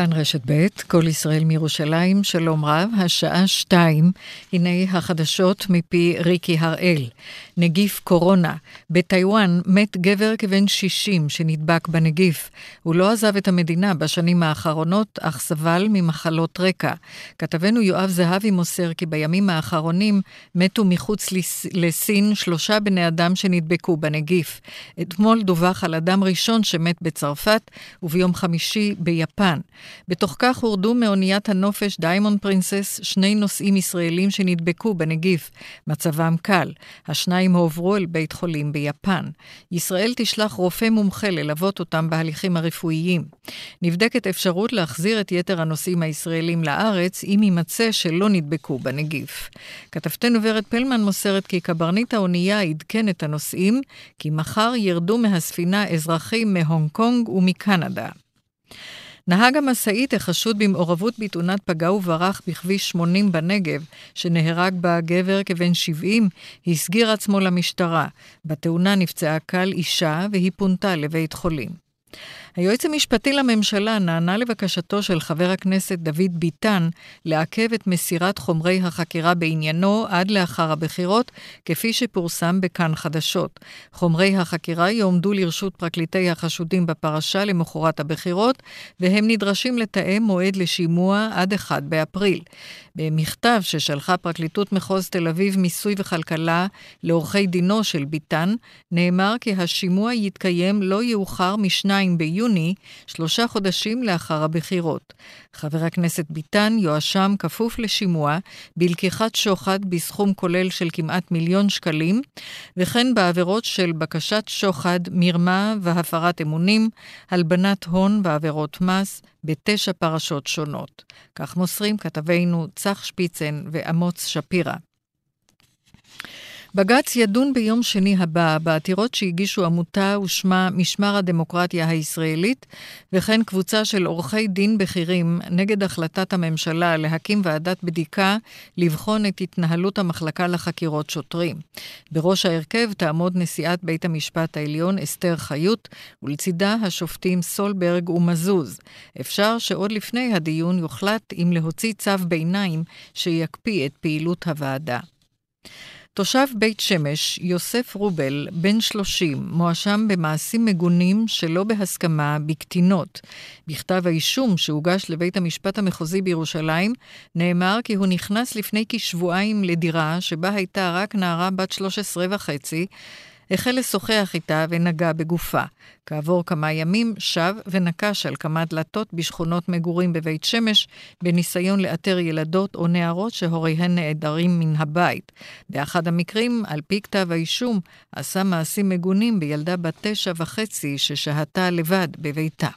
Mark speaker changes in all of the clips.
Speaker 1: כאן רשת ב', כל ישראל מירושלים, שלום רב, השעה שתיים, הנה החדשות מפי ריקי הראל. נגיף קורונה. בטיוואן מת גבר כבן 60 שנדבק בנגיף. הוא לא עזב את המדינה בשנים האחרונות, אך סבל ממחלות רקע. כתבנו יואב זהבי מוסר כי בימים האחרונים מתו מחוץ לסין שלושה בני אדם שנדבקו בנגיף. אתמול דווח על אדם ראשון שמת בצרפת, וביום חמישי ביפן. בתוך כך הורדו מאוניית הנופש דיימונד פרינסס שני נוסעים ישראלים שנדבקו בנגיף. מצבם קל. השניים הועברו אל בית חולים ביפן. ישראל תשלח רופא מומחה ללוות אותם בהליכים הרפואיים. נבדקת אפשרות להחזיר את יתר הנוסעים הישראלים לארץ, אם יימצא שלא נדבקו בנגיף. כתבתנו ורד פלמן מוסרת כי קברניט האונייה עדכן את הנוסעים, כי מחר ירדו מהספינה אזרחים מהונג קונג ומקנדה. נהג המשאית החשוד במעורבות בתאונת פגע וברח בכביש 80 בנגב, שנהרג בה גבר כבן 70, הסגיר עצמו למשטרה. בתאונה נפצעה קל אישה והיא פונתה לבית חולים. היועץ המשפטי לממשלה נענה לבקשתו של חבר הכנסת דוד ביטן לעכב את מסירת חומרי החקירה בעניינו עד לאחר הבחירות, כפי שפורסם בכאן חדשות. חומרי החקירה יועמדו לרשות פרקליטי החשודים בפרשה למחרת הבחירות, והם נדרשים לתאם מועד לשימוע עד 1 באפריל. במכתב ששלחה פרקליטות מחוז תל אביב מיסוי וכלכלה לעורכי דינו של ביטן, נאמר כי השימוע יתקיים לא יאוחר מ-2 ביוני, שלושה חודשים לאחר הבחירות. חבר הכנסת ביטן יואשם כפוף לשימוע בלקיחת שוחד בסכום כולל של כמעט מיליון שקלים, וכן בעבירות של בקשת שוחד, מרמה והפרת אמונים, הלבנת הון ועבירות מס, בתשע פרשות שונות. כך מוסרים כתבינו צח שפיצן ואמוץ שפירא. בג"ץ ידון ביום שני הבא בעתירות שהגישו עמותה ושמה משמר הדמוקרטיה הישראלית, וכן קבוצה של עורכי דין בכירים נגד החלטת הממשלה להקים ועדת בדיקה לבחון את התנהלות המחלקה לחקירות שוטרים. בראש ההרכב תעמוד נשיאת בית המשפט העליון אסתר חיות, ולצידה השופטים סולברג ומזוז. אפשר שעוד לפני הדיון יוחלט אם להוציא צו ביניים שיקפיא את פעילות הוועדה. תושב בית שמש, יוסף רובל, בן 30, מואשם במעשים מגונים שלא בהסכמה בקטינות. בכתב האישום שהוגש לבית המשפט המחוזי בירושלים, נאמר כי הוא נכנס לפני כשבועיים לדירה שבה הייתה רק נערה בת 13 וחצי, החל לשוחח איתה ונגע בגופה. כעבור כמה ימים שב ונקש על כמה דלתות בשכונות מגורים בבית שמש, בניסיון לאתר ילדות או נערות שהוריהן נעדרים מן הבית. באחד המקרים, על פי כתב האישום, עשה מעשים מגונים בילדה בת תשע וחצי ששהתה לבד בביתה.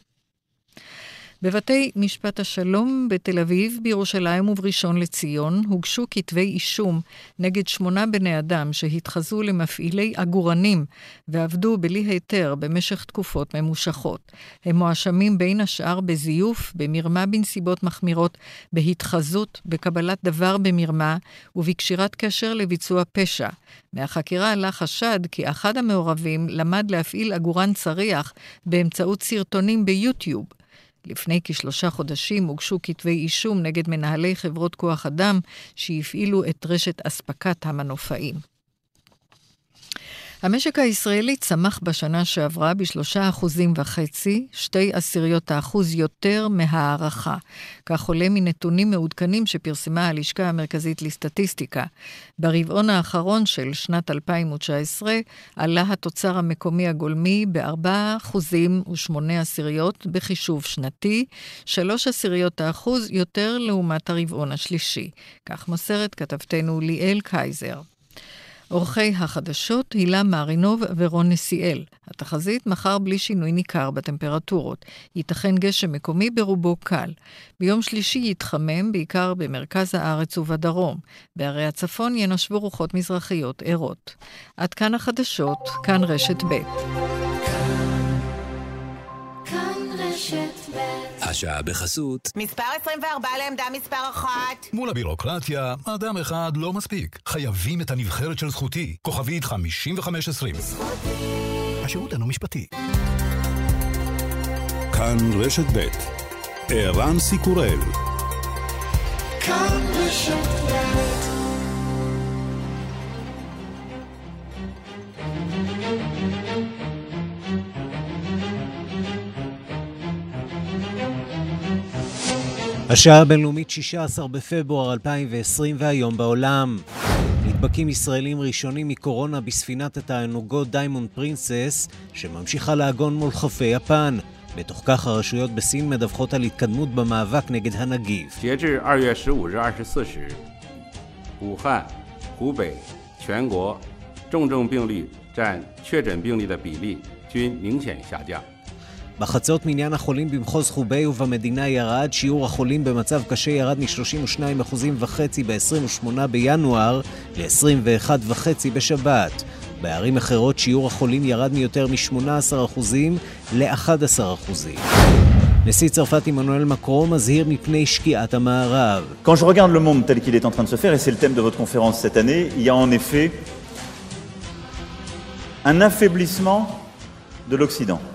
Speaker 1: בבתי משפט השלום בתל אביב, בירושלים ובראשון לציון הוגשו כתבי אישום נגד שמונה בני אדם שהתחזו למפעילי עגורנים ועבדו בלי היתר במשך תקופות ממושכות. הם מואשמים בין השאר בזיוף, במרמה בנסיבות מחמירות, בהתחזות, בקבלת דבר במרמה ובקשירת קשר לביצוע פשע. מהחקירה עלה חשד כי אחד המעורבים למד להפעיל עגורן צריח באמצעות סרטונים ביוטיוב. לפני כשלושה חודשים הוגשו כתבי אישום נגד מנהלי חברות כוח אדם שהפעילו את רשת אספקת המנופאים. המשק הישראלי צמח בשנה שעברה בשלושה אחוזים וחצי, שתי עשיריות האחוז יותר מהערכה. כך עולה מנתונים מעודכנים שפרסמה הלשכה המרכזית לסטטיסטיקה. ברבעון האחרון של שנת 2019 עלה התוצר המקומי הגולמי ב-4 אחוזים ושמונה עשיריות בחישוב שנתי, שלוש עשיריות האחוז יותר לעומת הרבעון השלישי. כך מוסרת כתבתנו ליאל קייזר. עורכי החדשות הילה מרינוב ורון נסיאל. התחזית מחר בלי שינוי ניכר בטמפרטורות. ייתכן גשם מקומי ברובו קל. ביום שלישי יתחמם בעיקר במרכז הארץ ובדרום. בערי הצפון ינשבו רוחות מזרחיות ערות. עד כאן החדשות, כאן רשת ב'.
Speaker 2: השעה בחסות.
Speaker 3: מספר 24 לעמדה מספר 1.
Speaker 2: מול הבירוקרטיה, אדם אחד לא מספיק. חייבים את הנבחרת של זכותי. כוכבית 5520. זכותי. השירות אינו משפטי. כאן רשת ב' ערן סיקורל
Speaker 4: השעה הבינלאומית 16 בפברואר 2020 והיום בעולם. נדבקים ישראלים ראשונים מקורונה בספינת התענוגות דיימונד פרינסס, שממשיכה לעגון מול חופי יפן. בתוך כך הרשויות בסין מדווחות על התקדמות במאבק נגד הנגיף.
Speaker 5: 截至2月15日24时，武汉、湖北全国重症病例占确诊病例的比例均明显下降。
Speaker 4: בחצות מניין החולים במחוז חובי ובמדינה ירד, שיעור החולים במצב קשה ירד מ-32% וחצי ב-28 בינואר ל-21.5 בשבת. בערים אחרות שיעור החולים ירד מיותר מ-18% ל-11%. נשיא צרפת עמנואל מקרו מזהיר מפני שקיעת המערב.
Speaker 6: De l'Occident.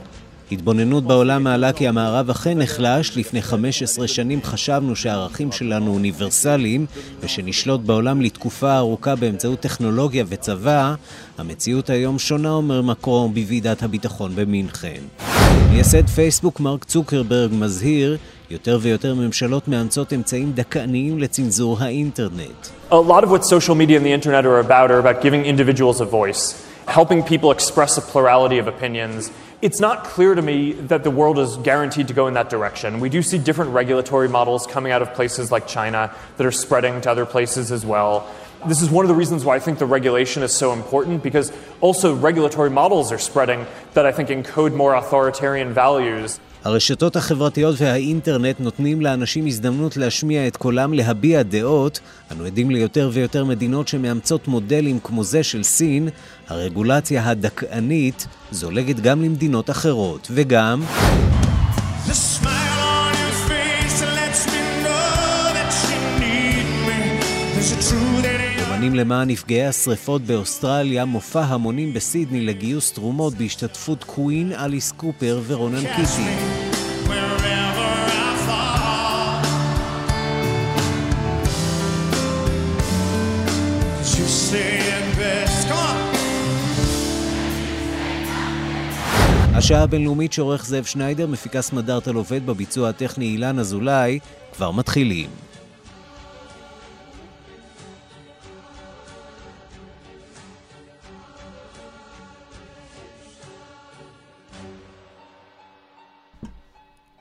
Speaker 4: התבוננות בעולם מעלה כי המערב אכן נחלש, לפני 15 שנים חשבנו שהערכים שלנו אוניברסליים ושנשלוט בעולם לתקופה ארוכה באמצעות טכנולוגיה וצבא, המציאות היום שונה, אומר מקרון בוועידת הביטחון במינכן. מייסד פייסבוק מרק צוקרברג מזהיר, יותר ויותר ממשלות מאמצות אמצעים דכאניים לצנזור האינטרנט.
Speaker 7: Are about are about giving a voice, a of opinions. It's not clear to me that the world is guaranteed to go in that direction. We do see different regulatory models coming out of places like China that are spreading to other places as well. This is one of the reasons why I think the regulation is so important because also regulatory models are spreading that I think encode more authoritarian values.
Speaker 4: הרשתות החברתיות והאינטרנט נותנים לאנשים הזדמנות להשמיע את קולם, להביע דעות. אנו עדים ליותר ויותר מדינות שמאמצות מודלים כמו זה של סין. הרגולציה הדכאנית זולגת גם למדינות אחרות, וגם...
Speaker 8: The smile
Speaker 4: אומנים למען נפגעי השרפות באוסטרליה, מופע המונים בסידני לגיוס תרומות בהשתתפות קווין, אליס קופר ורונן קיטי. השעה הבינלאומית שעורך זאב שניידר, מפיקה סמדארטה עובד בביצוע הטכני אילן אזולאי, כבר מתחילים.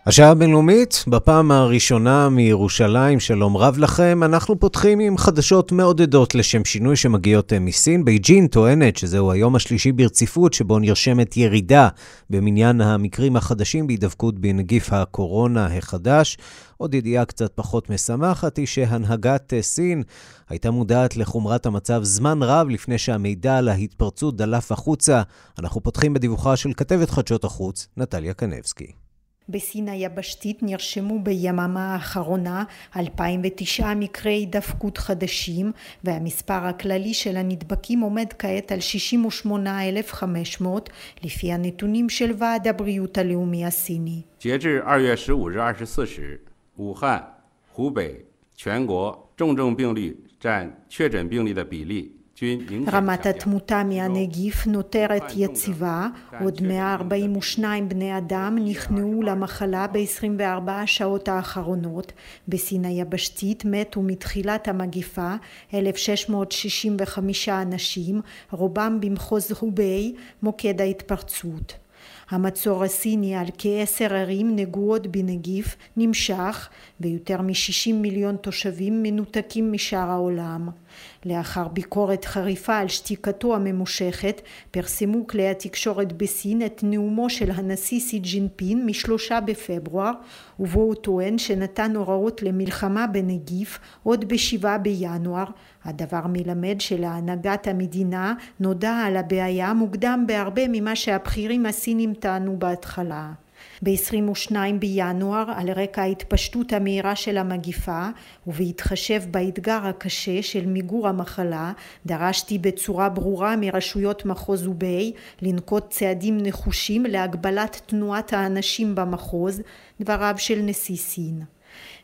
Speaker 4: השעה הבינלאומית, בפעם הראשונה מירושלים, שלום רב לכם. אנחנו פותחים עם חדשות מעודדות לשם שינוי שמגיעות אה, מסין. בייג'ין טוענת שזהו היום השלישי ברציפות שבו נרשמת ירידה במניין המקרים החדשים בהידבקות בנגיף הקורונה החדש. עוד ידיעה קצת פחות משמחת היא שהנהגת אה, סין הייתה מודעת לחומרת המצב זמן רב לפני שהמידע על ההתפרצות דלף החוצה. אנחנו פותחים בדיווחה של כתבת חדשות החוץ, נטליה קנבסקי.
Speaker 9: בסין היבשתית נרשמו ביממה האחרונה 2009 מקרי הידפקות חדשים והמספר הכללי של הנדבקים עומד כעת על 68,500 לפי הנתונים של ועד הבריאות הלאומי הסיני.
Speaker 5: 截至2月15日24时，武汉、湖北全国重症病例占确诊病例的比例均明显
Speaker 9: רמת。התמותה מהנגיף נותרת יציבה, עוד 142 בני אדם נכנעו למחלה ב-24 השעות האחרונות. בסין היבשתית מתו מתחילת המגיפה 1,665 אנשים, רובם במחוז הוביי, מוקד ההתפרצות. המצור הסיני על כעשר ערים נגועות בנגיף נמשך ויותר מ-60 מיליון תושבים מנותקים משאר העולם. לאחר ביקורת חריפה על שתיקתו הממושכת פרסמו כלי התקשורת בסין את נאומו של הנשיא סי ג'ינפין משלושה בפברואר ובו הוא טוען שנתן הוראות למלחמה בנגיף עוד בשבעה בינואר הדבר מלמד שלהנהגת המדינה נודע על הבעיה מוקדם בהרבה ממה שהבכירים הסינים טענו בהתחלה. ב-22 בינואר, על רקע ההתפשטות המהירה של המגיפה ובהתחשב באתגר הקשה של מיגור המחלה, דרשתי בצורה ברורה מרשויות מחוז חוביי לנקוט צעדים נחושים להגבלת תנועת האנשים במחוז, דבריו של נשיא סין.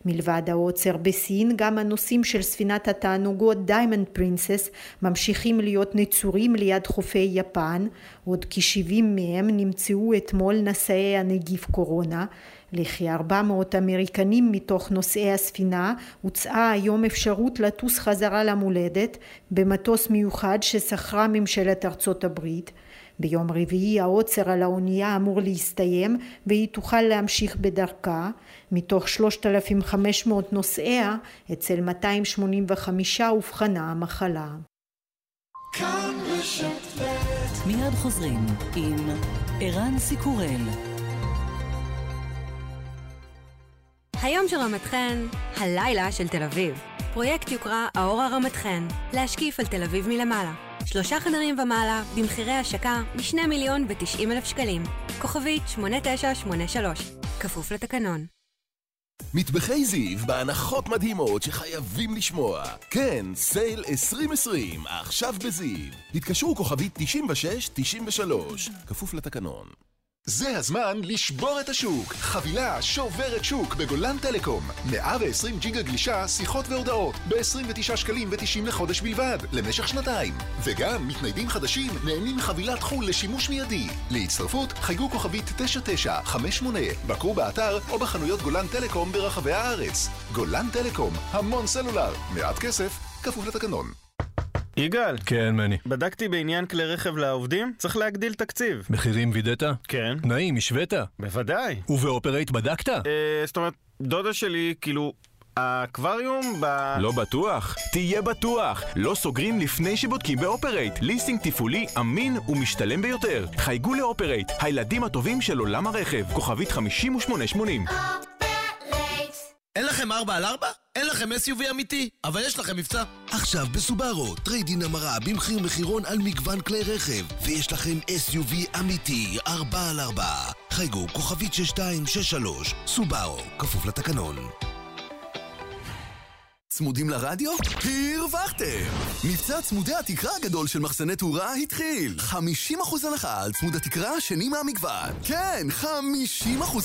Speaker 9: מלבד העוצר בסין, גם הנוסעים של ספינת התענוגות דיימונד פרינסס ממשיכים להיות נצורים ליד חופי יפן, עוד כ-70 מהם נמצאו אתמול נשאי הנגיף קורונה, לכ-400 אמריקנים מתוך נוסעי הספינה הוצעה היום אפשרות לטוס חזרה למולדת במטוס מיוחד ששכרה ממשלת ארצות הברית. ביום רביעי העוצר על האונייה אמור להסתיים והיא תוכל להמשיך בדרכה. מתוך 3,500 נוסעיה, אצל 285 אובחנה המחלה.
Speaker 10: מיד חוזרים עם ערן סיקורל.
Speaker 11: היום של רמת חן, הלילה של תל אביב. פרויקט יוקרה האור הרמת חן, להשקיף על תל אביב מלמעלה. שלושה חדרים ומעלה, במחירי השקה מ-2 מיליון ו-90 אלף שקלים. כוכבית 8983, כפוף לתקנון.
Speaker 12: מטבחי זיו בהנחות מדהימות שחייבים לשמוע. כן, סייל 2020, עכשיו בזיו. התקשרו כוכבית 9693, כפוף לתקנון. זה הזמן לשבור את השוק. חבילה שוברת שוק בגולן טלקום. 120 ג'יגה גלישה, שיחות והודעות, ב-29 שקלים ו-90 לחודש בלבד, למשך שנתיים. וגם מתניידים חדשים נהנים מחבילת חו"ל לשימוש מיידי. להצטרפות, חייגו כוכבית 9958, בקרו באתר או בחנויות גולן טלקום ברחבי הארץ. גולן טלקום, המון סלולר, מעט כסף, כפוף לתקנון.
Speaker 13: יגאל.
Speaker 14: כן, מני.
Speaker 13: בדקתי בעניין כלי רכב לעובדים, צריך להגדיל תקציב.
Speaker 14: מחירים וידאת?
Speaker 13: כן.
Speaker 14: תנאים, השווית?
Speaker 13: בוודאי.
Speaker 14: ובאופרייט בדקת?
Speaker 13: אה, זאת אומרת, דודה שלי, כאילו... האקווריום ב...
Speaker 15: לא בטוח? תהיה בטוח! לא סוגרים לפני שבודקים באופרייט. ליסינג תפעולי אמין ומשתלם ביותר. חייגו לאופרייט, הילדים הטובים של עולם הרכב. כוכבית 5880
Speaker 16: אין לכם 4 על 4? אין לכם SUV אמיתי, אבל יש לכם מבצע.
Speaker 17: עכשיו בסובארו, trade-in המרה במחיר מחירון על מגוון כלי רכב, ויש לכם SUV אמיתי, 4 על 4. חייגו כוכבית 6263, סובארו, כפוף לתקנון.
Speaker 12: צמודים לרדיו? הרווחתם! מבצע צמודי התקרה הגדול של מחסני תאורה התחיל! 50% הנחה על צמוד התקרה השני מהמגוון. כן, 50%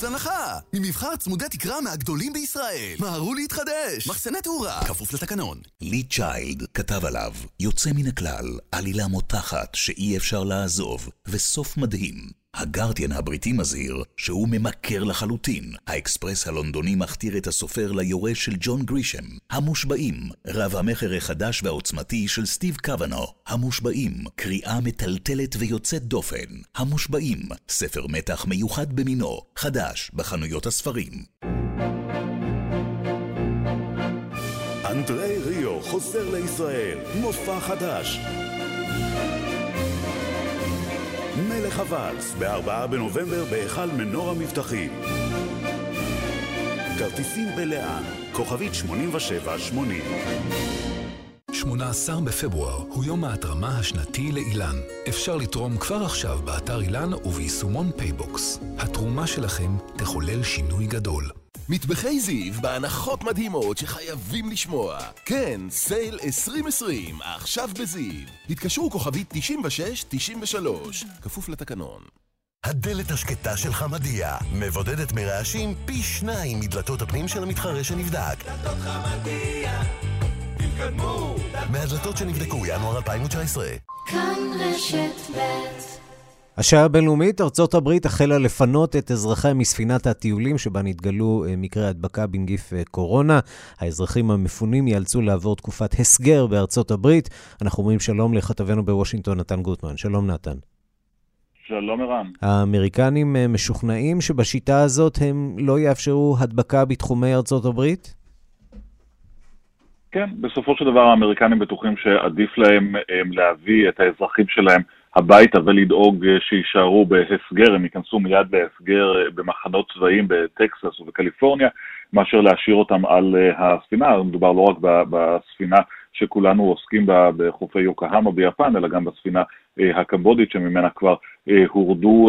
Speaker 12: הנחה! ממבחר צמודי תקרה מהגדולים בישראל. מהרו להתחדש! מחסני תאורה, כפוף לתקנון.
Speaker 18: לי צ'יילד כתב עליו, יוצא מן הכלל, עלילה מותחת שאי אפשר לעזוב, וסוף מדהים. הגרדיאן הבריטי מזהיר שהוא ממכר לחלוטין. האקספרס הלונדוני מכתיר את הסופר ליורש של ג'ון גרישם. המושבעים, רב המכר החדש והעוצמתי של סטיב קוונו. המושבעים, קריאה מטלטלת ויוצאת דופן. המושבעים, ספר מתח מיוחד במינו, חדש בחנויות הספרים.
Speaker 19: אנדרי ריו חוזר לישראל, מופע חדש. מלך הוואלס, ב-4 בנובמבר בהיכל מנור המבטחים. כרטיסים בלאן, כוכבית 8780.
Speaker 2: 18 בפברואר הוא יום ההתרמה השנתי לאילן. אפשר לתרום כבר עכשיו באתר אילן וביישומון פייבוקס. התרומה שלכם תחולל שינוי גדול.
Speaker 12: מטבחי זיו בהנחות מדהימות שחייבים לשמוע. כן, sale 2020, עכשיו בזיו. התקשרו כוכבית 9693, כפוף לתקנון.
Speaker 19: הדלת השקטה של חמדיה, מבודדת מרעשים פי שניים מדלתות הפנים של המתחרה שנבדק.
Speaker 8: דלתות חמדיה, תתקדמו.
Speaker 19: מהדלתות שנבדקו ינואר 2019.
Speaker 20: כאן רשת ב'
Speaker 4: השעה הבינלאומית, ארצות הברית החלה לפנות את אזרחיה מספינת הטיולים שבה נתגלו אה, מקרי הדבקה בנגיף אה, קורונה. האזרחים המפונים ייאלצו לעבור תקופת הסגר בארצות הברית. אנחנו אומרים שלום לכתבנו בוושינגטון, נתן גוטמן. שלום, נתן.
Speaker 21: שלום, ערן.
Speaker 4: האמריקנים אה, משוכנעים שבשיטה הזאת הם לא יאפשרו הדבקה בתחומי ארצות הברית?
Speaker 21: כן, בסופו של דבר האמריקנים בטוחים שעדיף להם להביא את האזרחים שלהם הביתה ולדאוג אה, שיישארו בהסגר, הם ייכנסו מיד להסגר אה, במחנות צבאיים בטקסס ובקליפורניה, מאשר להשאיר אותם על אה, הספינה. מדובר לא רק בספינה שכולנו עוסקים בה בחופי יוקהמה ביפן, אלא גם בספינה הקמבודית שממנה כבר הורדו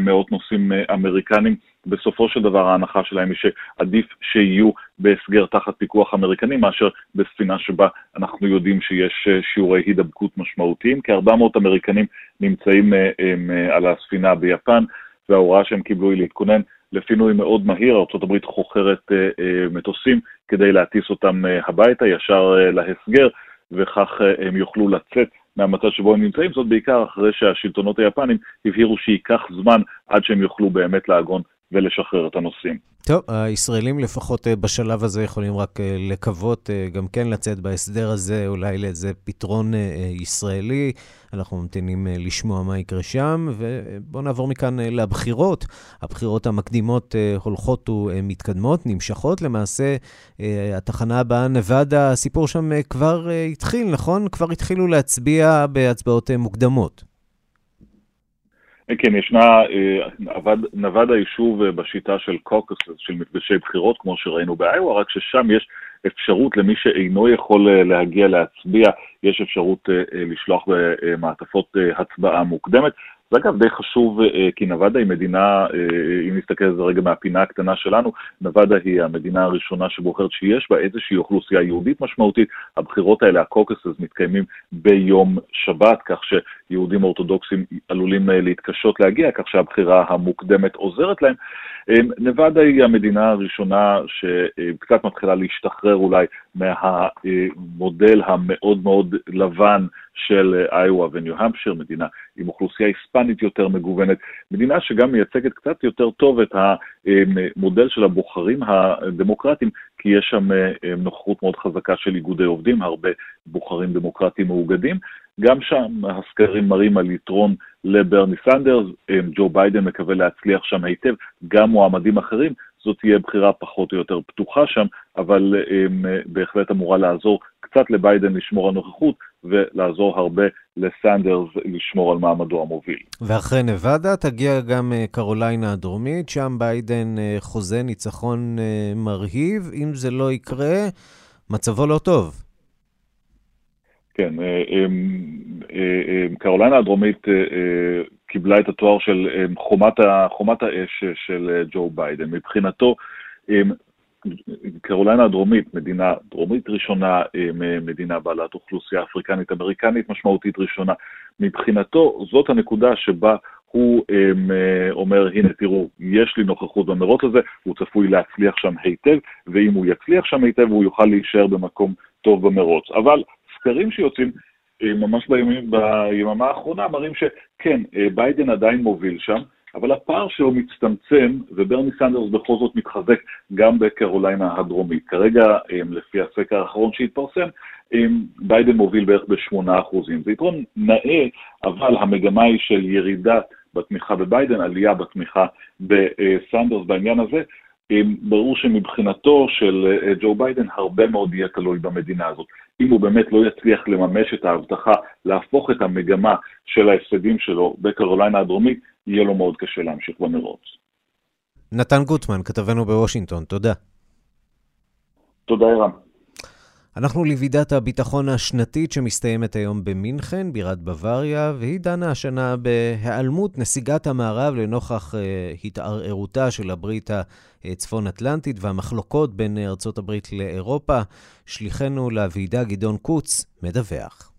Speaker 21: מאות נוסעים אמריקנים בסופו של דבר ההנחה שלהם היא שעדיף שיהיו בהסגר תחת פיקוח אמריקני מאשר בספינה שבה אנחנו יודעים שיש אה, שיעורי הידבקות משמעותיים. כ-400 אמריקנים נמצאים אה, אה, על הספינה ביפן, וההוראה שהם קיבלו היא להתכונן לפינוי מאוד מהיר, ארה"ב חוכרת מטוסים כדי להטיס אותם הביתה, ישר להסגר, וכך הם יוכלו לצאת מהמצב שבו הם נמצאים, זאת בעיקר אחרי שהשלטונות היפנים הבהירו שייקח זמן עד שהם יוכלו באמת לעגון ולשחרר את הנוסעים.
Speaker 4: טוב, הישראלים לפחות אה, בשלב הזה יכולים רק אה, לקוות אה, גם כן לצאת בהסדר הזה, אולי לאיזה פתרון ישראלי. אנחנו ממתינים לשמוע מה יקרה שם, ובואו נעבור מכאן לבחירות. הבחירות המקדימות הולכות ומתקדמות, נמשכות. למעשה, התחנה הבאה, נבדה, הסיפור שם כבר התחיל, נכון? כבר התחילו להצביע בהצבעות מוקדמות.
Speaker 21: כן, ישנה, אה, נווד היישוב אה, בשיטה של קוקוסס, של מפגשי בחירות, כמו שראינו באיואה, רק ששם יש אפשרות למי שאינו יכול אה, להגיע להצביע, יש אפשרות לשלוח במעטפות הצבעה מוקדמת. זה אגב די חשוב, אה, כי נוואדה היא מדינה, אה, אם נסתכל על זה רגע מהפינה הקטנה שלנו, נוואדה היא המדינה הראשונה שבוחרת שיש בה איזושהי אוכלוסייה יהודית משמעותית. הבחירות האלה, הקוקסס, מתקיימים ביום שבת, כך שיהודים אורתודוקסים עלולים אה, להתקשות להגיע, כך שהבחירה המוקדמת עוזרת להם. נוואדה היא המדינה הראשונה שקצת מתחילה להשתחרר אולי מהמודל המאוד מאוד לבן של איואה וניו-המפשיר, מדינה עם אוכלוסייה היספנית יותר מגוונת, מדינה שגם מייצגת קצת יותר טוב את המודל של הבוחרים הדמוקרטיים, כי יש שם נוכחות מאוד חזקה של איגודי עובדים, הרבה בוחרים דמוקרטיים מאוגדים. גם שם הסקרים מראים על יתרון לברני סנדרס, ג'ו ביידן מקווה להצליח שם היטב, גם מועמדים אחרים, זאת תהיה בחירה פחות או יותר פתוחה שם, אבל בהחלט אמורה לעזור קצת לביידן לשמור על נוכחות, ולעזור הרבה לסנדרס לשמור על מעמדו המוביל.
Speaker 4: ואחרי נבדה תגיע גם אה, קרוליינה הדרומית, שם ביידן אה, חוזה ניצחון אה, מרהיב. אם זה לא יקרה, מצבו לא טוב.
Speaker 21: כן, קרוליינה הדרומית קיבלה את התואר של חומת, חומת האש של ג'ו ביידן. מבחינתו, קרוליינה הדרומית, מדינה דרומית ראשונה, מדינה בעלת אוכלוסייה אפריקנית-אמריקנית משמעותית ראשונה. מבחינתו, זאת הנקודה שבה הוא אומר, הנה תראו, יש לי נוכחות במרוץ הזה, הוא צפוי להצליח שם היטב, ואם הוא יצליח שם היטב, הוא יוכל להישאר במקום טוב במרוץ. אבל סקרים שיוצאים ממש בימים, ביממה האחרונה מראים שכן, ביידן עדיין מוביל שם, אבל הפער שלו מצטמצם, וברני סנדרס בכל זאת מתחזק גם בקרוליינה הדרומית. כרגע, לפי הסקר האחרון שהתפרסם, ביידן מוביל בערך ב-8%. זה יתרון נאה, אבל המגמה היא של ירידה בתמיכה בביידן, עלייה בתמיכה בסנדרס בעניין הזה. ברור שמבחינתו של ג'ו ביידן הרבה מאוד יהיה תלוי במדינה הזאת. אם הוא באמת לא יצליח לממש את ההבטחה להפוך את המגמה של ההפסדים שלו בקרוליינה הדרומית, יהיה לו מאוד קשה להמשיך במרוץ.
Speaker 4: נתן גוטמן, כתבנו בוושינגטון, תודה.
Speaker 21: תודה, ערן.
Speaker 4: אנחנו לוועידת הביטחון השנתית שמסתיימת היום במינכן, בירת בוואריה, והיא דנה השנה בהיעלמות נסיגת המערב לנוכח uh, התערערותה של הברית הצפון-אטלנטית והמחלוקות בין ארצות הברית לאירופה. שליחנו לוועידה גדעון קוץ מדווח.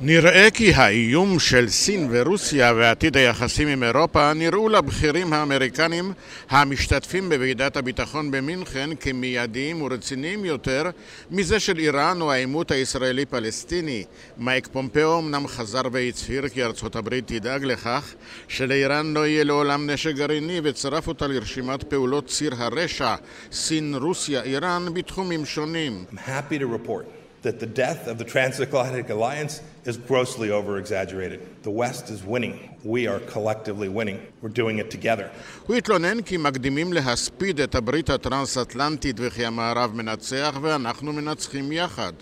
Speaker 22: נראה כי האיום של סין ורוסיה ועתיד היחסים עם אירופה נראו לבכירים האמריקנים המשתתפים בוועידת הביטחון במינכן כמיידיים ורציניים יותר מזה של איראן או העימות הישראלי-פלסטיני. מייק פומפאו אמנם חזר והצהיר כי ארצות הברית תדאג לכך שלאיראן לא יהיה לעולם נשק גרעיני וצרף אותה לרשימת פעולות ציר הרשע סין, רוסיה, איראן בתחומים שונים. I'm happy to report that the death of the transatlantic alliance is grossly over exaggerated. The West is winning. We are collectively winning. We're doing it together. הוא התלונן כי מקדימים להספיד את הברית הטרנס-אטלנטית וכי המערב מנצח ואנחנו מנצחים יחד.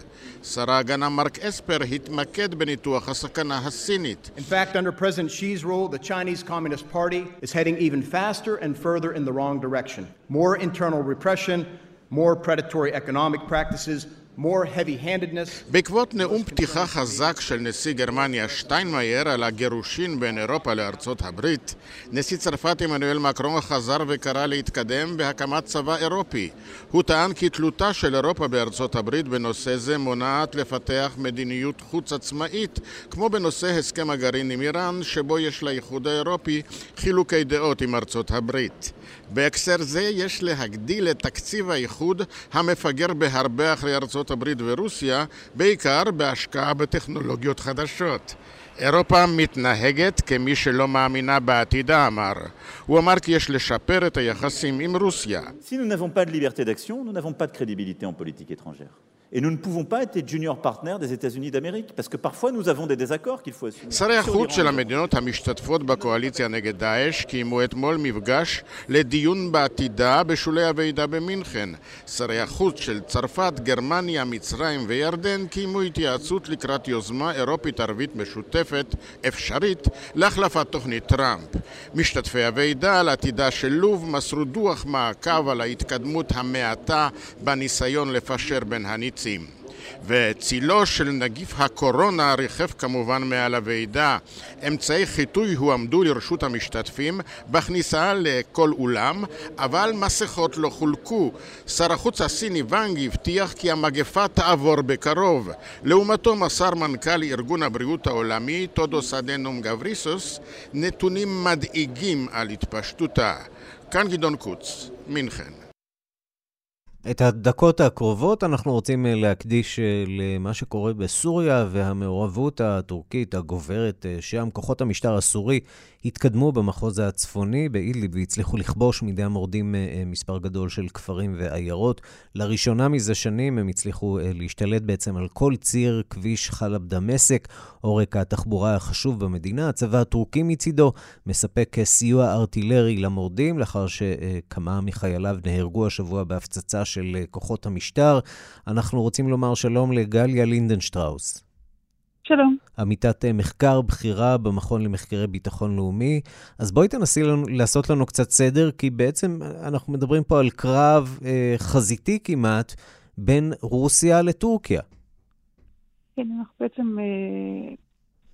Speaker 22: שר ההגנה מרק אספר התמקד בניתוח הסכנה הסינית.
Speaker 23: In fact, under President Xi's rule, the Chinese Communist Party is heading even faster and further in the wrong direction. More internal repression, more predatory economic practices, more heavy-handedness.
Speaker 22: בעקבות נאום פתיחה חזק של נשיא גרמניה שטיינמאייר על הגירושין בין אירופה לארצות הברית, נשיא צרפת עמנואל מקרון חזר וקרא להתקדם בהקמת צבא אירופי. הוא טען כי תלותה של אירופה בארצות הברית בנושא זה מונעת לפתח מדיניות חוץ עצמאית, כמו בנושא הסכם הגרעין עם איראן, שבו יש לאיחוד האירופי חילוקי דעות עם ארצות הברית. בהקשר זה יש להגדיל את תקציב האיחוד המפגר בהרבה אחרי ארצות הברית ורוסיה, בעיקר בהשקעה בטכנולוגיות חדשות. אירופה מתנהגת כמי שלא מאמינה בעתידה, אמר. הוא אמר כי יש לשפר את היחסים עם רוסיה.
Speaker 24: Et nous ne pouvons pas être les junior partners des États-Unis d'Amérique, parce que parfois nous avons des désaccords qu'il faut assumer.
Speaker 22: שרי החוץ של המדינות המשתתפות בקואליציה נגד דאעש קיימו אתמול מפגש לדיון בעתידה בשולי הוועידה במינכן. שרי החוץ של צרפת, גרמניה, מצרים וירדן קיימו התייעצות לקראת יוזמה אירופית ערבית משותפת אפשרית להחלפת תוכנית טראמפ. משתתפי הוועידה על עתידה של לוב מסרו דוח מעקב על ההתקדמות המעטה בניסיון לפשר בין הניצים. וצילו של נגיף הקורונה ריחף כמובן מעל הוועידה. אמצעי חיטוי הועמדו לרשות המשתתפים בכניסה לכל אולם, אבל מסכות לא חולקו. שר החוץ הסיני ואנג הבטיח כי המגפה תעבור בקרוב. לעומתו מסר מנכ"ל ארגון הבריאות העולמי, טודוס אדנום גבריסוס, נתונים מדאיגים על התפשטותה. כאן גדעון קוץ, מינכן.
Speaker 4: את הדקות הקרובות אנחנו רוצים להקדיש למה שקורה בסוריה והמעורבות הטורקית הגוברת שם. כוחות המשטר הסורי התקדמו במחוז הצפוני באידליב והצליחו לכבוש מידי המורדים מספר גדול של כפרים ועיירות. לראשונה מזה שנים הם הצליחו להשתלט בעצם על כל ציר כביש חלב דמשק, עורק התחבורה החשוב במדינה. הצבא הטורקי מצידו מספק סיוע ארטילרי למורדים, לאחר שכמה מחייליו נהרגו השבוע בהפצצה של כוחות המשטר. אנחנו רוצים לומר שלום לגליה לינדנשטראוס.
Speaker 25: שלום.
Speaker 4: עמיתת מחקר בכירה במכון למחקרי ביטחון לאומי. אז בואי תנסי לנו, לעשות לנו קצת סדר, כי בעצם אנחנו מדברים פה על קרב אה, חזיתי כמעט בין רוסיה לטורקיה.
Speaker 25: כן, אנחנו בעצם אה,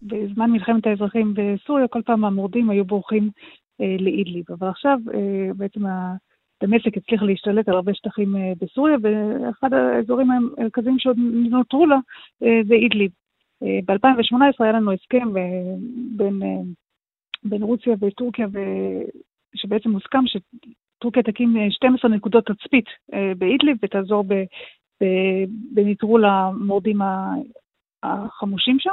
Speaker 25: בזמן מלחמת האזרחים בסוריה, כל פעם המורדים היו בורחים אה, לאידליב. אבל עכשיו אה, בעצם ה... דמשק הצליחה להשתלט על הרבה שטחים אה, בסוריה, ואחד האזורים המרכזיים שעוד נותרו לה אה, זה אידליב. ב-2018 היה לנו הסכם בין, בין רוסיה וטורקיה, שבעצם מוסכם שטורקיה תקים 12 נקודות תצפית באידליב ותעזור בנטרול המורדים החמושים שם.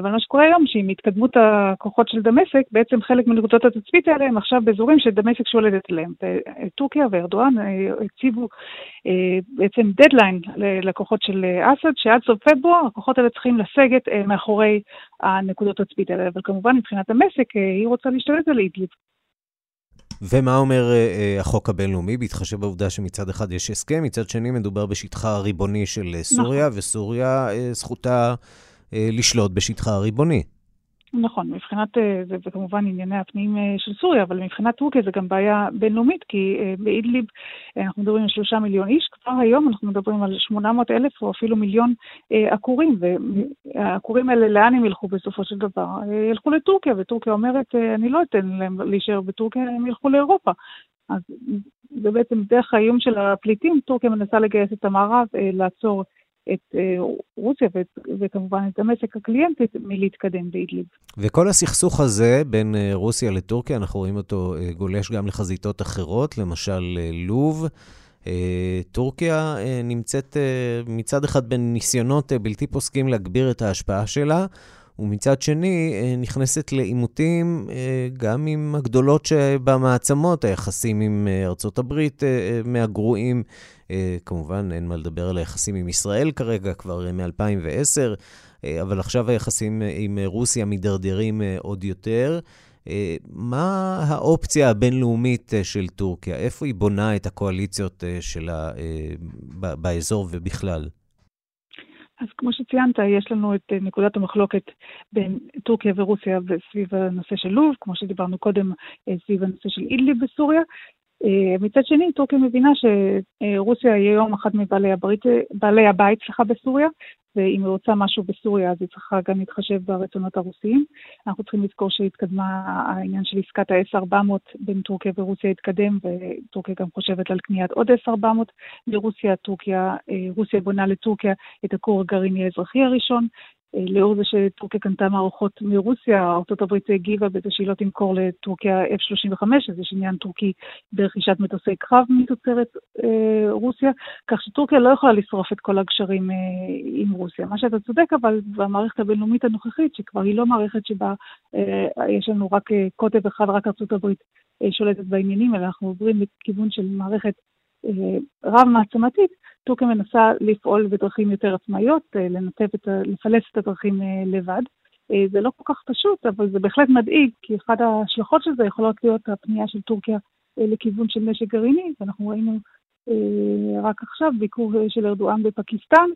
Speaker 25: אבל מה שקורה היום, שעם התקדמות הכוחות של דמשק, בעצם חלק מנקודות התצפית האלה הם עכשיו באזורים שדמשק שולטת עליהם. טורקיה וארדואן הציבו בעצם דדליין לכוחות של אסד, שעד סוף פברואר הכוחות האלה צריכים לסגת מאחורי הנקודות התצפית האלה. אבל כמובן מבחינת דמשק היא רוצה להשתלט על אידליב.
Speaker 4: ומה אומר uh, החוק הבינלאומי, בהתחשב בעובדה שמצד אחד יש הסכם, מצד שני מדובר בשטחה הריבוני של סוריה, נכון. וסוריה uh, זכותה לשלוט בשטחה הריבוני.
Speaker 25: נכון, מבחינת, זה, זה כמובן ענייני הפנים של סוריה, אבל מבחינת טורקיה זה גם בעיה בינלאומית, כי באידליב אנחנו מדברים על שלושה מיליון איש, כבר היום אנחנו מדברים על 800 אלף או אפילו מיליון עקורים, והעקורים האלה לאן הם ילכו בסופו של דבר? ילכו לטורקיה, וטורקיה אומרת, אני לא אתן להם להישאר בטורקיה, הם ילכו לאירופה. אז זה בעצם דרך האיום של הפליטים, טורקיה מנסה לגייס את המערב לעצור את רוסיה וכמובן את דמשק הקליינטית מלהתקדם באידליב.
Speaker 4: וכל הסכסוך הזה בין רוסיה לטורקיה, אנחנו רואים אותו גולש גם לחזיתות אחרות, למשל לוב. טורקיה נמצאת מצד אחד בניסיונות בלתי פוסקים להגביר את ההשפעה שלה, ומצד שני נכנסת לעימותים גם עם הגדולות שבמעצמות, היחסים עם ארצות הברית מהגרועים. כמובן, אין מה לדבר על היחסים עם ישראל כרגע, כבר מ-2010, אבל עכשיו היחסים עם רוסיה מידרדרים עוד יותר. מה האופציה הבינלאומית של טורקיה? איפה היא בונה את הקואליציות שלה באזור ובכלל?
Speaker 25: אז כמו שציינת, יש לנו את נקודת המחלוקת בין טורקיה ורוסיה סביב הנושא של לוב, כמו שדיברנו קודם, סביב הנושא של אידליב בסוריה, אה, מצד שני, טורקיה מבינה שרוסיה היא היום אחת מבעלי הברית, בעלי הבית, סליחה, בסוריה, ואם היא רוצה משהו בסוריה, אז היא צריכה גם להתחשב ברצונות הרוסיים. אנחנו צריכים לזכור שהתקדמה העניין של עסקת ה-S-400 בין טורקיה ורוסיה התקדם, וטורקיה גם חושבת על קניית עוד S-400 לרוסיה. טורקיה, אה, רוסיה בונה לטורקיה את הכור הגרעיני האזרחי הראשון. אה, לאור זה שטורקיה קנתה מערכות מרוסיה, ארה"ב הגיבה בזה שהיא לא תמכור לטורקיה F-35, אז יש עניין טורקי ברכישת מטוסי קרב מתוצרת אה, רוסיה, כך שטורקיה לא יכולה לשרוף את כל הגשרים אה, עם רוסיה. מה שאתה צודק, אבל במערכת הבינלאומית הנוכחית, שכבר היא לא מערכת שבה אה, יש לנו רק אה, קוטב אחד, רק ארה"ב אה, שולטת בעניינים, אלא אנחנו עוברים לכיוון של מערכת רב-מעצמתית, טורקיה מנסה לפעול בדרכים יותר עצמאיות, אה, לנתב את, לפלס את הדרכים אה, לבד. זה לא כל כך פשוט, אבל זה בהחלט מדאיג, כי אחת ההשלכות של זה יכולות להיות הפנייה של טורקיה לכיוון של נשק גרעיני, ואנחנו ראינו רק עכשיו ביקור של ארדואן בפקיסטן,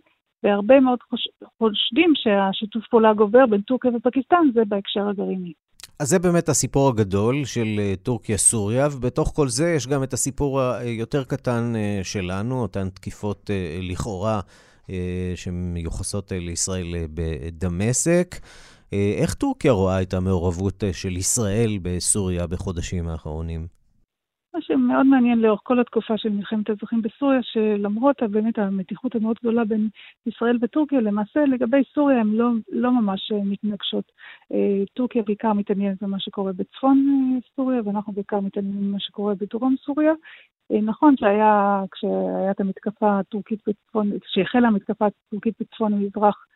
Speaker 25: והרבה מאוד חושדים שהשיתוף פעולה גובר בין טורקיה ופקיסטן זה בהקשר הגרעיני.
Speaker 4: אז זה באמת הסיפור הגדול של אה, טורקיה-סוריה, ובתוך כל זה יש גם את הסיפור היותר קטן אה, שלנו, אותן תקיפות אה, לכאורה שמיוחסות לישראל בדמשק. איך טורקיה רואה את המעורבות של ישראל בסוריה בחודשים האחרונים?
Speaker 25: מה שמאוד מעניין לאורך כל התקופה של מלחמת האזרחים בסוריה, שלמרות באמת המתיחות המאוד גדולה בין ישראל וטורקיה, למעשה לגבי סוריה הן לא, לא ממש אה, מתנגשות. אה, טורקיה בעיקר מתעניינת במה שקורה בצפון אה, סוריה, ואנחנו בעיקר מתעניינים במה שקורה בדרום סוריה. נכון שהיה, כשהיה את המתקפה הטורקית בצפון, כשהחלה המתקפה הטורקית בצפון המזרח,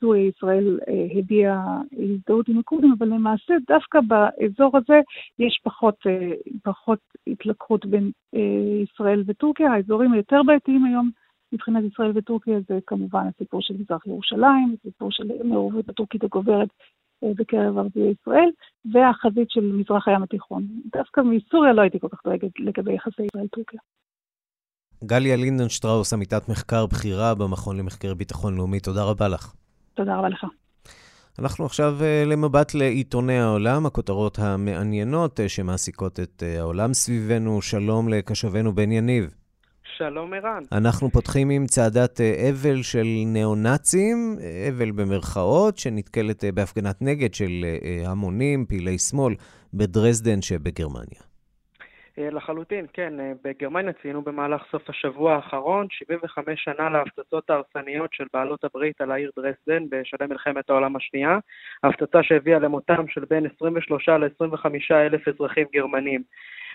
Speaker 25: סוריה ישראל אה, הביעה הזדהות עם הכורדים, אבל למעשה דווקא באזור הזה יש פחות, אה, פחות התלקחות בין אה, ישראל וטורקיה. האזורים היותר בעייתיים היום מבחינת ישראל וטורקיה זה כמובן הסיפור של מזרח ירושלים, הסיפור של מעורבות הטורקית הגוברת בקרב ערביי ישראל, והחזית של מזרח הים התיכון. דווקא מסוריה לא הייתי כל כך דואגת לגבי יחסי ישראל-טורקיה.
Speaker 4: גליה לינדנשטראוס, עמיתת מחקר בכירה במכון למחקר ביטחון לאומי, תודה רבה לך.
Speaker 25: תודה רבה לך.
Speaker 4: אנחנו עכשיו uh, למבט לעיתוני העולם, הכותרות המעניינות uh, שמעסיקות את uh, העולם סביבנו. שלום לקשבנו בן יניב.
Speaker 26: שלום ערן.
Speaker 4: אנחנו פותחים עם צעדת אבל של ניאו-נאצים, אבל במרכאות, שנתקלת בהפגנת נגד של המונים, פעילי שמאל, בדרזדן שבגרמניה.
Speaker 26: אה, לחלוטין, כן. אה, בגרמניה ציינו במהלך סוף השבוע האחרון 75 שנה להפצצות ההרסניות של בעלות הברית על העיר דרסדן בשלהי מלחמת העולם השנייה, הפצצה שהביאה למותם של בין 23 ל-25 אלף אזרחים גרמנים.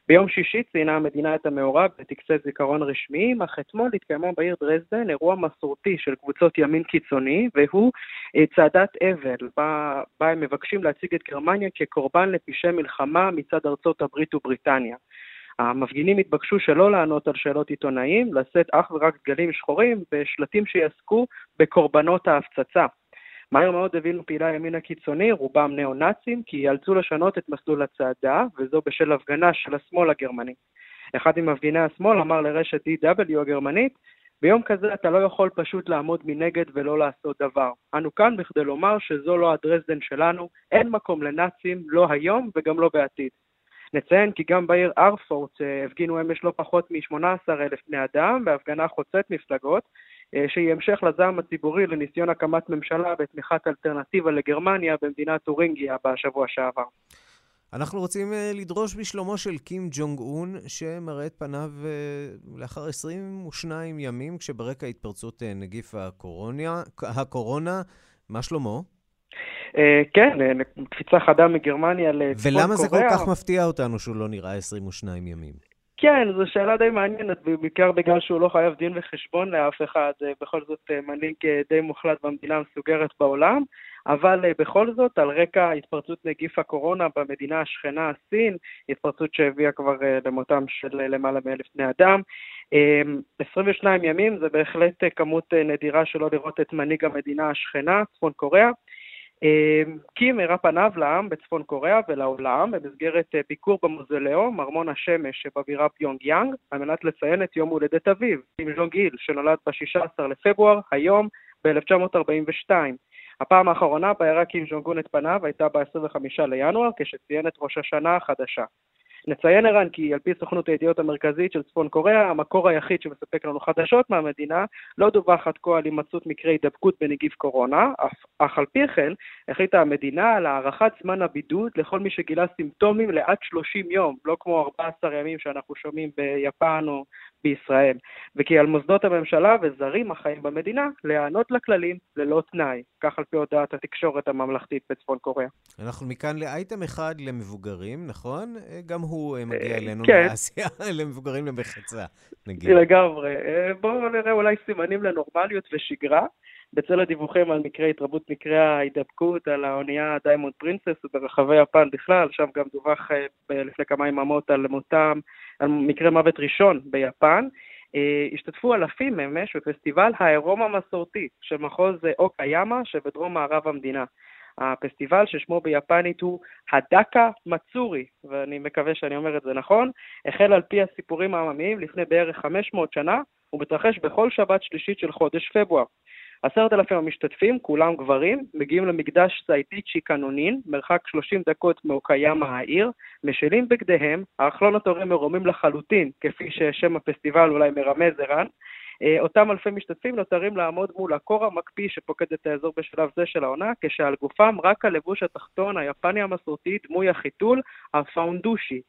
Speaker 26: ביום שישי ציינה המדינה את המאורע בטקסי זיכרון רשמיים, אך אתמול התקיימו בעיר דרזדן אירוע מסורתי של קבוצות ימין קיצוני, והוא אה, צעדת אבל, בה, בה הם מבקשים להציג את גרמניה כקורבן לפשעי מלחמה מצד ארצות הברית ובריטניה. המפגינים התבקשו שלא לענות על שאלות עיתונאים, לשאת אך ורק דגלים שחורים בשלטים שיעסקו בקורבנות ההפצצה. מהר מאוד הבינו פעילי הימין הקיצוני, רובם ניאו-נאצים, כי ייאלצו לשנות את מסלול הצעדה, וזו בשל הפגנה של השמאל הגרמני. אחד ממפגיני השמאל אמר לרשת DW הגרמנית, ביום כזה אתה לא יכול פשוט לעמוד מנגד ולא לעשות דבר. אנו כאן בכדי לומר שזו לא הדרזדן שלנו, אין מקום לנאצים, לא היום וגם לא בעתיד. נציין כי גם בעיר ארפורט אה, הפגינו אמש לא פחות מ-18,000 בני אדם בהפגנה חוצת מפלגות, אה, שהיא המשך לזעם הציבורי לניסיון הקמת ממשלה בתמיכת אלטרנטיבה לגרמניה במדינת טורינגיה בשבוע שעבר.
Speaker 4: אנחנו רוצים אה, לדרוש בשלומו של קים ג'ונג און, שמראה את פניו לאחר 22 ימים, כשברקע התפרצות נגיף הקורונה. הקורונה. מה שלמה?
Speaker 26: אה, כן, אה, קפיצה חדה מגרמניה לצפון
Speaker 4: קוריאה. ולמה זה כל כך מפתיע אותנו שהוא לא נראה 22 ימים?
Speaker 26: כן, זו שאלה די מעניינת, בעיקר בגלל שהוא לא חייב דין וחשבון לאף אחד, אה, בכל זאת מנהיג די מוחלט במדינה המסוגרת בעולם, אבל בכל זאת, על רקע התפרצות נגיף הקורונה במדינה השכנה, סין, התפרצות שהביאה כבר למותם של למעלה מאלף בני אדם, 22 ימים זה בהחלט כמות נדירה שלא לראות את מנהיג המדינה השכנה, צפון קוריאה. אמ, קים הראה פניו לעם בצפון קוריאה ולעולם במסגרת אה, ביקור במוזיאום ארמון השמש שבבירה פיונג יאנג על מנת לציין את יום הולדת אביו, קים ז'ונג איל, שנולד ב-16 לפברואר, היום ב-1942. הפעם האחרונה בה הראה קים ז'ונגון את פניו הייתה ב-25 לינואר, כשציין את ראש השנה החדשה. נציין ערן כי על פי סוכנות הידיעות המרכזית של צפון קוריאה, המקור היחיד שמספק לנו חדשות מהמדינה, לא דווח עד כה על הימצאות מקרי הידבקות בנגיף קורונה, אף, אך על פי כן החליטה המדינה על הארכת זמן הבידוד לכל מי שגילה סימפטומים לעד 30 יום, לא כמו 14 ימים שאנחנו שומעים ביפן או בישראל, וכי על מוסדות הממשלה וזרים החיים במדינה להיענות לכללים ללא תנאי, כך על פי הודעת התקשורת הממלכתית בצפון קוריאה.
Speaker 4: אנחנו מכאן לאייטם אחד למבוגרים, נכון? גם הוא אה, מגיע
Speaker 26: אה,
Speaker 4: אלינו
Speaker 26: כן.
Speaker 4: מאסיה, למבוגרים למחצה, נגיד.
Speaker 26: לגמרי. אה, בואו נראה אולי סימנים לנורמליות ושגרה. בצל הדיווחים על מקרי התרבות מקרי ההידבקות על האונייה דיימונד פרינסס וברחבי יפן בכלל, שם גם דווח אה, לפני כמה יממות על מותם, על מקרה מוות ראשון ביפן. אה, השתתפו אלפים אמש בפסטיבל העירום המסורתי של מחוז אה, אוקיאמה שבדרום מערב המדינה. הפסטיבל ששמו ביפנית הוא הדקה מצורי, ואני מקווה שאני אומר את זה נכון, החל על פי הסיפורים העממיים לפני בערך 500 שנה, ומתרחש בכל שבת שלישית של חודש פברואר. עשרת אלפים המשתתפים, כולם גברים, מגיעים למקדש סייטיצ'י קנונין, מרחק 30 דקות מאוקיאמה העיר, משלים בגדיהם, אך נותרים מרומים לחלוטין, כפי ששם הפסטיבל אולי מרמז ערן. אה, אותם אלפי משתתפים נותרים לעמוד מול הקור המקפיא שפוקד את האזור בשלב זה של העונה, כשעל גופם רק הלבוש התחתון היפני המסורתי דמוי החיתול, הפאונדושי.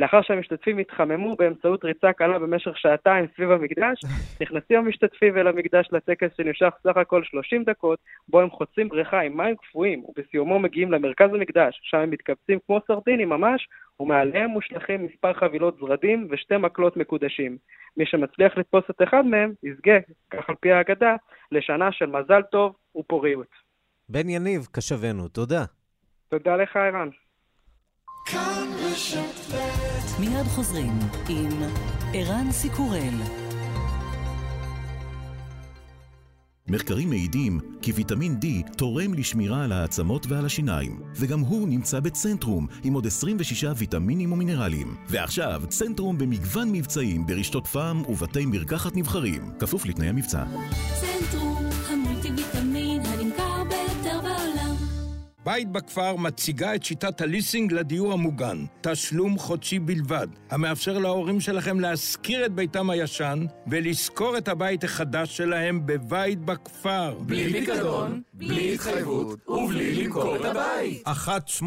Speaker 26: לאחר שהמשתתפים התחממו באמצעות ריצה קלה במשך שעתיים סביב המקדש, נכנסים המשתתפים אל המקדש לטקס שנמשך סך הכל 30 דקות, בו הם חוצים בריכה עם מים קפואים, ובסיומו מגיעים למרכז המקדש, שם הם מתקבצים כמו סרדינים ממש, ומעליהם מושלכים מספר חבילות זרדים ושתי מקלות מקודשים. מי שמצליח לתפוס את אחד מהם, יזכה, כך על פי האגדה, לשנה של מזל טוב ופוריות.
Speaker 4: בן יניב, קשבנו, תודה.
Speaker 26: תודה לך, ערן.
Speaker 10: מיד חוזרים עם ערן סיקורל.
Speaker 12: מחקרים מעידים כי ויטמין D תורם לשמירה על העצמות ועל השיניים, וגם הוא נמצא בצנטרום עם עוד 26 ויטמינים ומינרלים. ועכשיו, צנטרום במגוון מבצעים ברשתות פארם ובתי מרקחת נבחרים, כפוף לתנאי המבצע.
Speaker 20: צנטרום,
Speaker 27: בית בכפר מציגה את שיטת הליסינג לדיור המוגן, תשלום חודשי בלבד, המאפשר להורים שלכם להשכיר את ביתם הישן ולשכור את הבית החדש שלהם בבית בכפר.
Speaker 28: בלי פיקדון, בלי התחייבות ובלי למכור את הבית.
Speaker 27: 1-830-7070,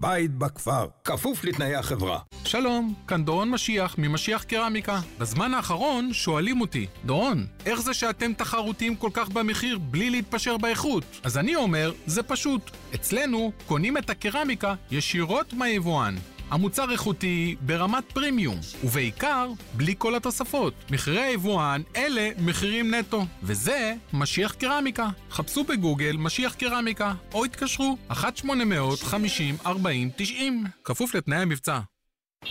Speaker 27: בית בכפר, כפוף לתנאי החברה.
Speaker 29: שלום, כאן דורון משיח ממשיח קרמיקה. בזמן האחרון שואלים אותי, דורון, איך זה שאתם תחרותיים כל כך במחיר בלי להתפשר באיכות? אז אני אומר, זה פשוט. אצלנו קונים את הקרמיקה ישירות מהיבואן. המוצר איכותי ברמת פרימיום, ובעיקר בלי כל התוספות. מחירי היבואן אלה מחירים נטו, וזה משיח קרמיקה. חפשו בגוגל משיח קרמיקה, או התקשרו 1-800-50-40-90, כפוף לתנאי המבצע.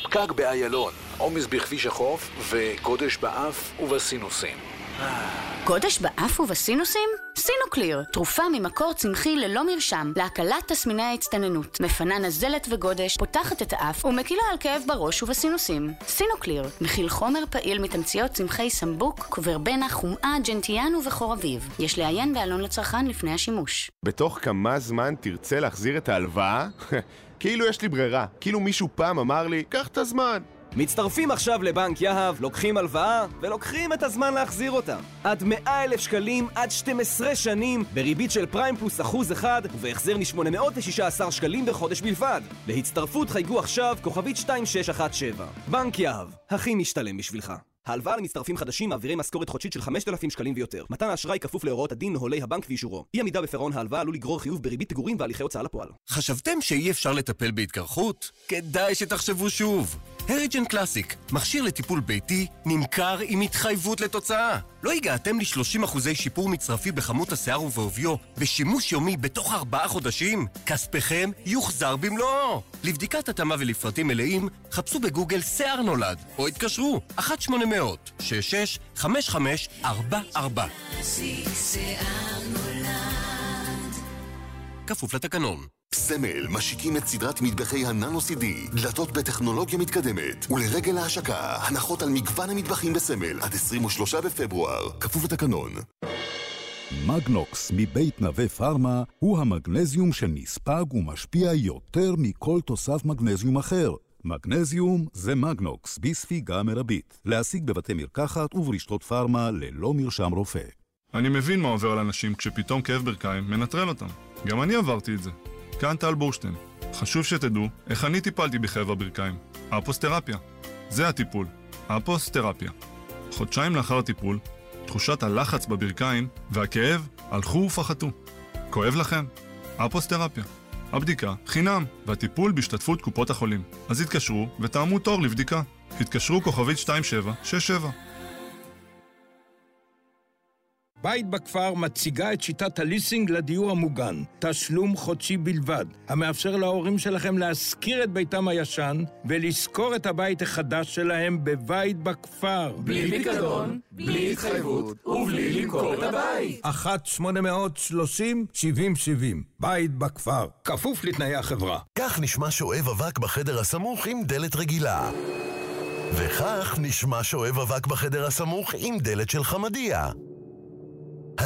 Speaker 2: פקק באיילון, עומס בכביש החוף וגודש באף ובסינוסים.
Speaker 30: גודש באף ובסינוסים? סינוקליר, תרופה ממקור צמחי ללא מרשם, להקלת תסמיני ההצטננות, מפנה נזלת וגודש, פותחת את האף ומקילה על כאב בראש ובסינוסים. סינוקליר, מכיל חומר פעיל מתמציות צמחי סמבוק, ורבנה, חומעה, ג'נטיאנה ובכור אביב. יש לעיין בעלון לצרכן לפני השימוש.
Speaker 31: בתוך כמה זמן תרצה להחזיר את ההלוואה? כאילו יש לי ברירה, כאילו מישהו פעם אמר לי, קח את הזמן.
Speaker 32: מצטרפים עכשיו לבנק יהב, לוקחים הלוואה ולוקחים את הזמן להחזיר אותה. עד 100 אלף שקלים, עד 12 שנים, בריבית של פריים פלוס אחוז אחד, ובהחזר מ-816 שקלים בחודש בלבד. להצטרפות חייגו עכשיו כוכבית 2617. בנק יהב, הכי משתלם בשבילך. ההלוואה למצטרפים חדשים מעבירי משכורת חודשית של 5,000 שקלים ויותר. מתן האשראי כפוף להוראות הדין, נוהלי הבנק ואישורו. אי עמידה בפירעון ההלוואה עלול לגרור חיוב בריבית פיגורים והליכי הוצאה לפועל.
Speaker 33: חשבתם שאי אפשר לטפל בהתקרחות? כדאי שתחשבו שוב. הריג'ן קלאסיק, מכשיר לטיפול ביתי, נמכר עם התחייבות לתוצאה. לא הגעתם ל-30% שיפור מצרפי בכמות השיער ובעוביו בשימוש יומי בתוך ארבעה חודשים? כספכם יוחזר במלואו. לבדיקת התאמה ולפרטים מלאים, חפשו בגוגל שיער נולד, או התקשרו 1-800-66-5544. כפוף לתקנון.
Speaker 34: סמל משיקים את סדרת מטבחי הננו-CD, דלתות בטכנולוגיה מתקדמת, ולרגל ההשקה, הנחות על מגוון המטבחים בסמל עד 23 בפברואר, כפוף לתקנון.
Speaker 35: מגנוקס מבית נווה פארמה הוא המגנזיום שנספג ומשפיע יותר מכל תוסף מגנזיום אחר. מגנזיום זה מגנוקס בספיגה מרבית. להשיג בבתי מרקחת וברשתות פארמה ללא מרשם רופא.
Speaker 36: אני מבין מה עובר על אנשים כשפתאום כאב ברכיים מנטרל אותם. גם אני עברתי את זה. כאן טל בורשטיין. חשוב שתדעו איך אני טיפלתי בכאב הברכיים. אפוסטרפיה. זה הטיפול. אפוסטרפיה. חודשיים לאחר הטיפול, תחושת הלחץ בברכיים והכאב הלכו ופחתו. כואב לכם? אפוסטרפיה. הבדיקה חינם, והטיפול בהשתתפות קופות החולים. אז התקשרו ותאמו תור לבדיקה. התקשרו כוכבית 2767.
Speaker 27: בית בכפר מציגה את שיטת הליסינג לדיור המוגן, תשלום חודשי בלבד, המאפשר להורים שלכם להשכיר את ביתם הישן ולשכור את הבית החדש שלהם בבית בכפר.
Speaker 28: בלי פיקדון, בלי התחייבות ובלי למכור את הבית.
Speaker 27: 1-830-7070, בית בכפר, כפוף לתנאי החברה.
Speaker 19: כך נשמע שואב אבק בחדר הסמוך עם דלת רגילה. וכך נשמע שואב אבק בחדר הסמוך עם דלת של חמדיה.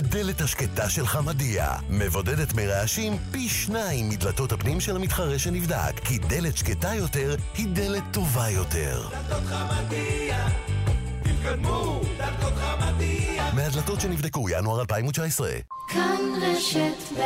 Speaker 19: הדלת השקטה של חמדיה מבודדת מרעשים פי שניים מדלתות הפנים של המתחרה שנבדק, כי דלת שקטה יותר היא דלת טובה יותר.
Speaker 28: דלתות חמדיה, תתקדמו, דלתות חמדיה.
Speaker 19: מהדלתות שנבדקו ינואר 2019.
Speaker 20: כאן רשת ב'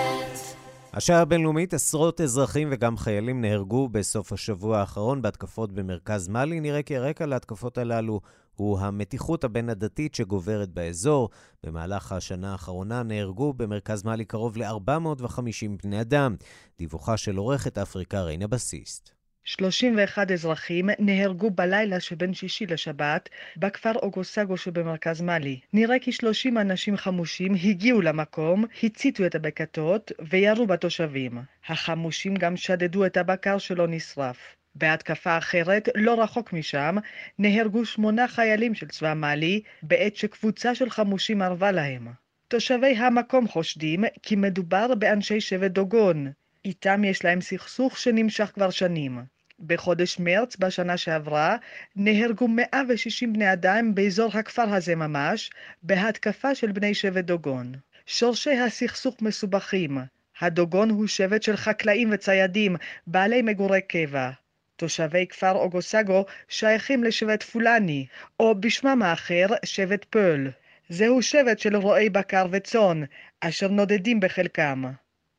Speaker 4: השעה הבינלאומית, עשרות אזרחים וגם חיילים נהרגו בסוף השבוע האחרון בהתקפות במרכז מאלי. נראה כי הרקע להתקפות הללו הוא המתיחות הבין-עדתית שגוברת באזור. במהלך השנה האחרונה נהרגו במרכז מאלי קרוב ל-450 בני אדם. דיווחה של עורכת אפריקה ריינה בסיסט.
Speaker 37: 31 אזרחים נהרגו בלילה שבין שישי לשבת בכפר אוגוסגו שבמרכז מאלי. נראה כי 30 אנשים חמושים הגיעו למקום, הציתו את הבקתות וירו בתושבים. החמושים גם שדדו את הבקר שלא נשרף. בהתקפה אחרת, לא רחוק משם, נהרגו שמונה חיילים של צבא מאלי בעת שקבוצה של חמושים ערבה להם. תושבי המקום חושדים כי מדובר באנשי שבט דוגון. איתם יש להם סכסוך שנמשך כבר שנים. בחודש מרץ בשנה שעברה נהרגו 160 בני אדם באזור הכפר הזה ממש, בהתקפה של בני שבט דוגון. שורשי הסכסוך מסובכים. הדוגון הוא שבט של חקלאים וציידים, בעלי מגורי קבע. תושבי כפר אוגוסגו שייכים לשבט פולני, או בשמם האחר שבט פול. זהו שבט של רועי בקר וצאן, אשר נודדים בחלקם.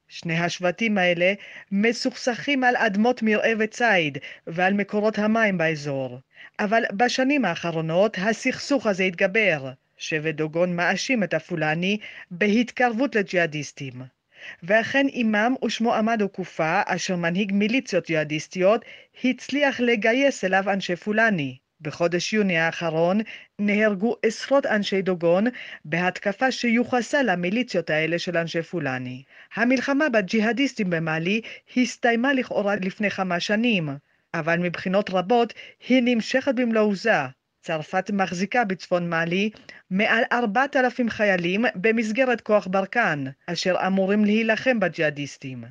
Speaker 37: שני השבטים האלה מסוכסכים על אדמות מרעה וציד ועל מקורות המים באזור. אבל בשנים האחרונות הסכסוך הזה התגבר. שבט דוגון מאשים את הפולני בהתקרבות לג'יהאדיסטים. ואכן אימם ושמו עמדו קופה, אשר מנהיג מיליציות ג'יהאדיסטיות, הצליח לגייס אליו אנשי פולני. בחודש יוני האחרון נהרגו עשרות אנשי דוגון בהתקפה שיוחסה למיליציות האלה של אנשי פולני. המלחמה בג'יהאדיסטים במאלי הסתיימה לכאורה לפני כמה שנים, אבל מבחינות רבות היא נמשכת במלוא עוזה. צרפת מחזיקה בצפון מאלי מעל 4,000 חיילים במסגרת כוח ברקן, אשר אמורים להילחם בג'יהאדיסטים.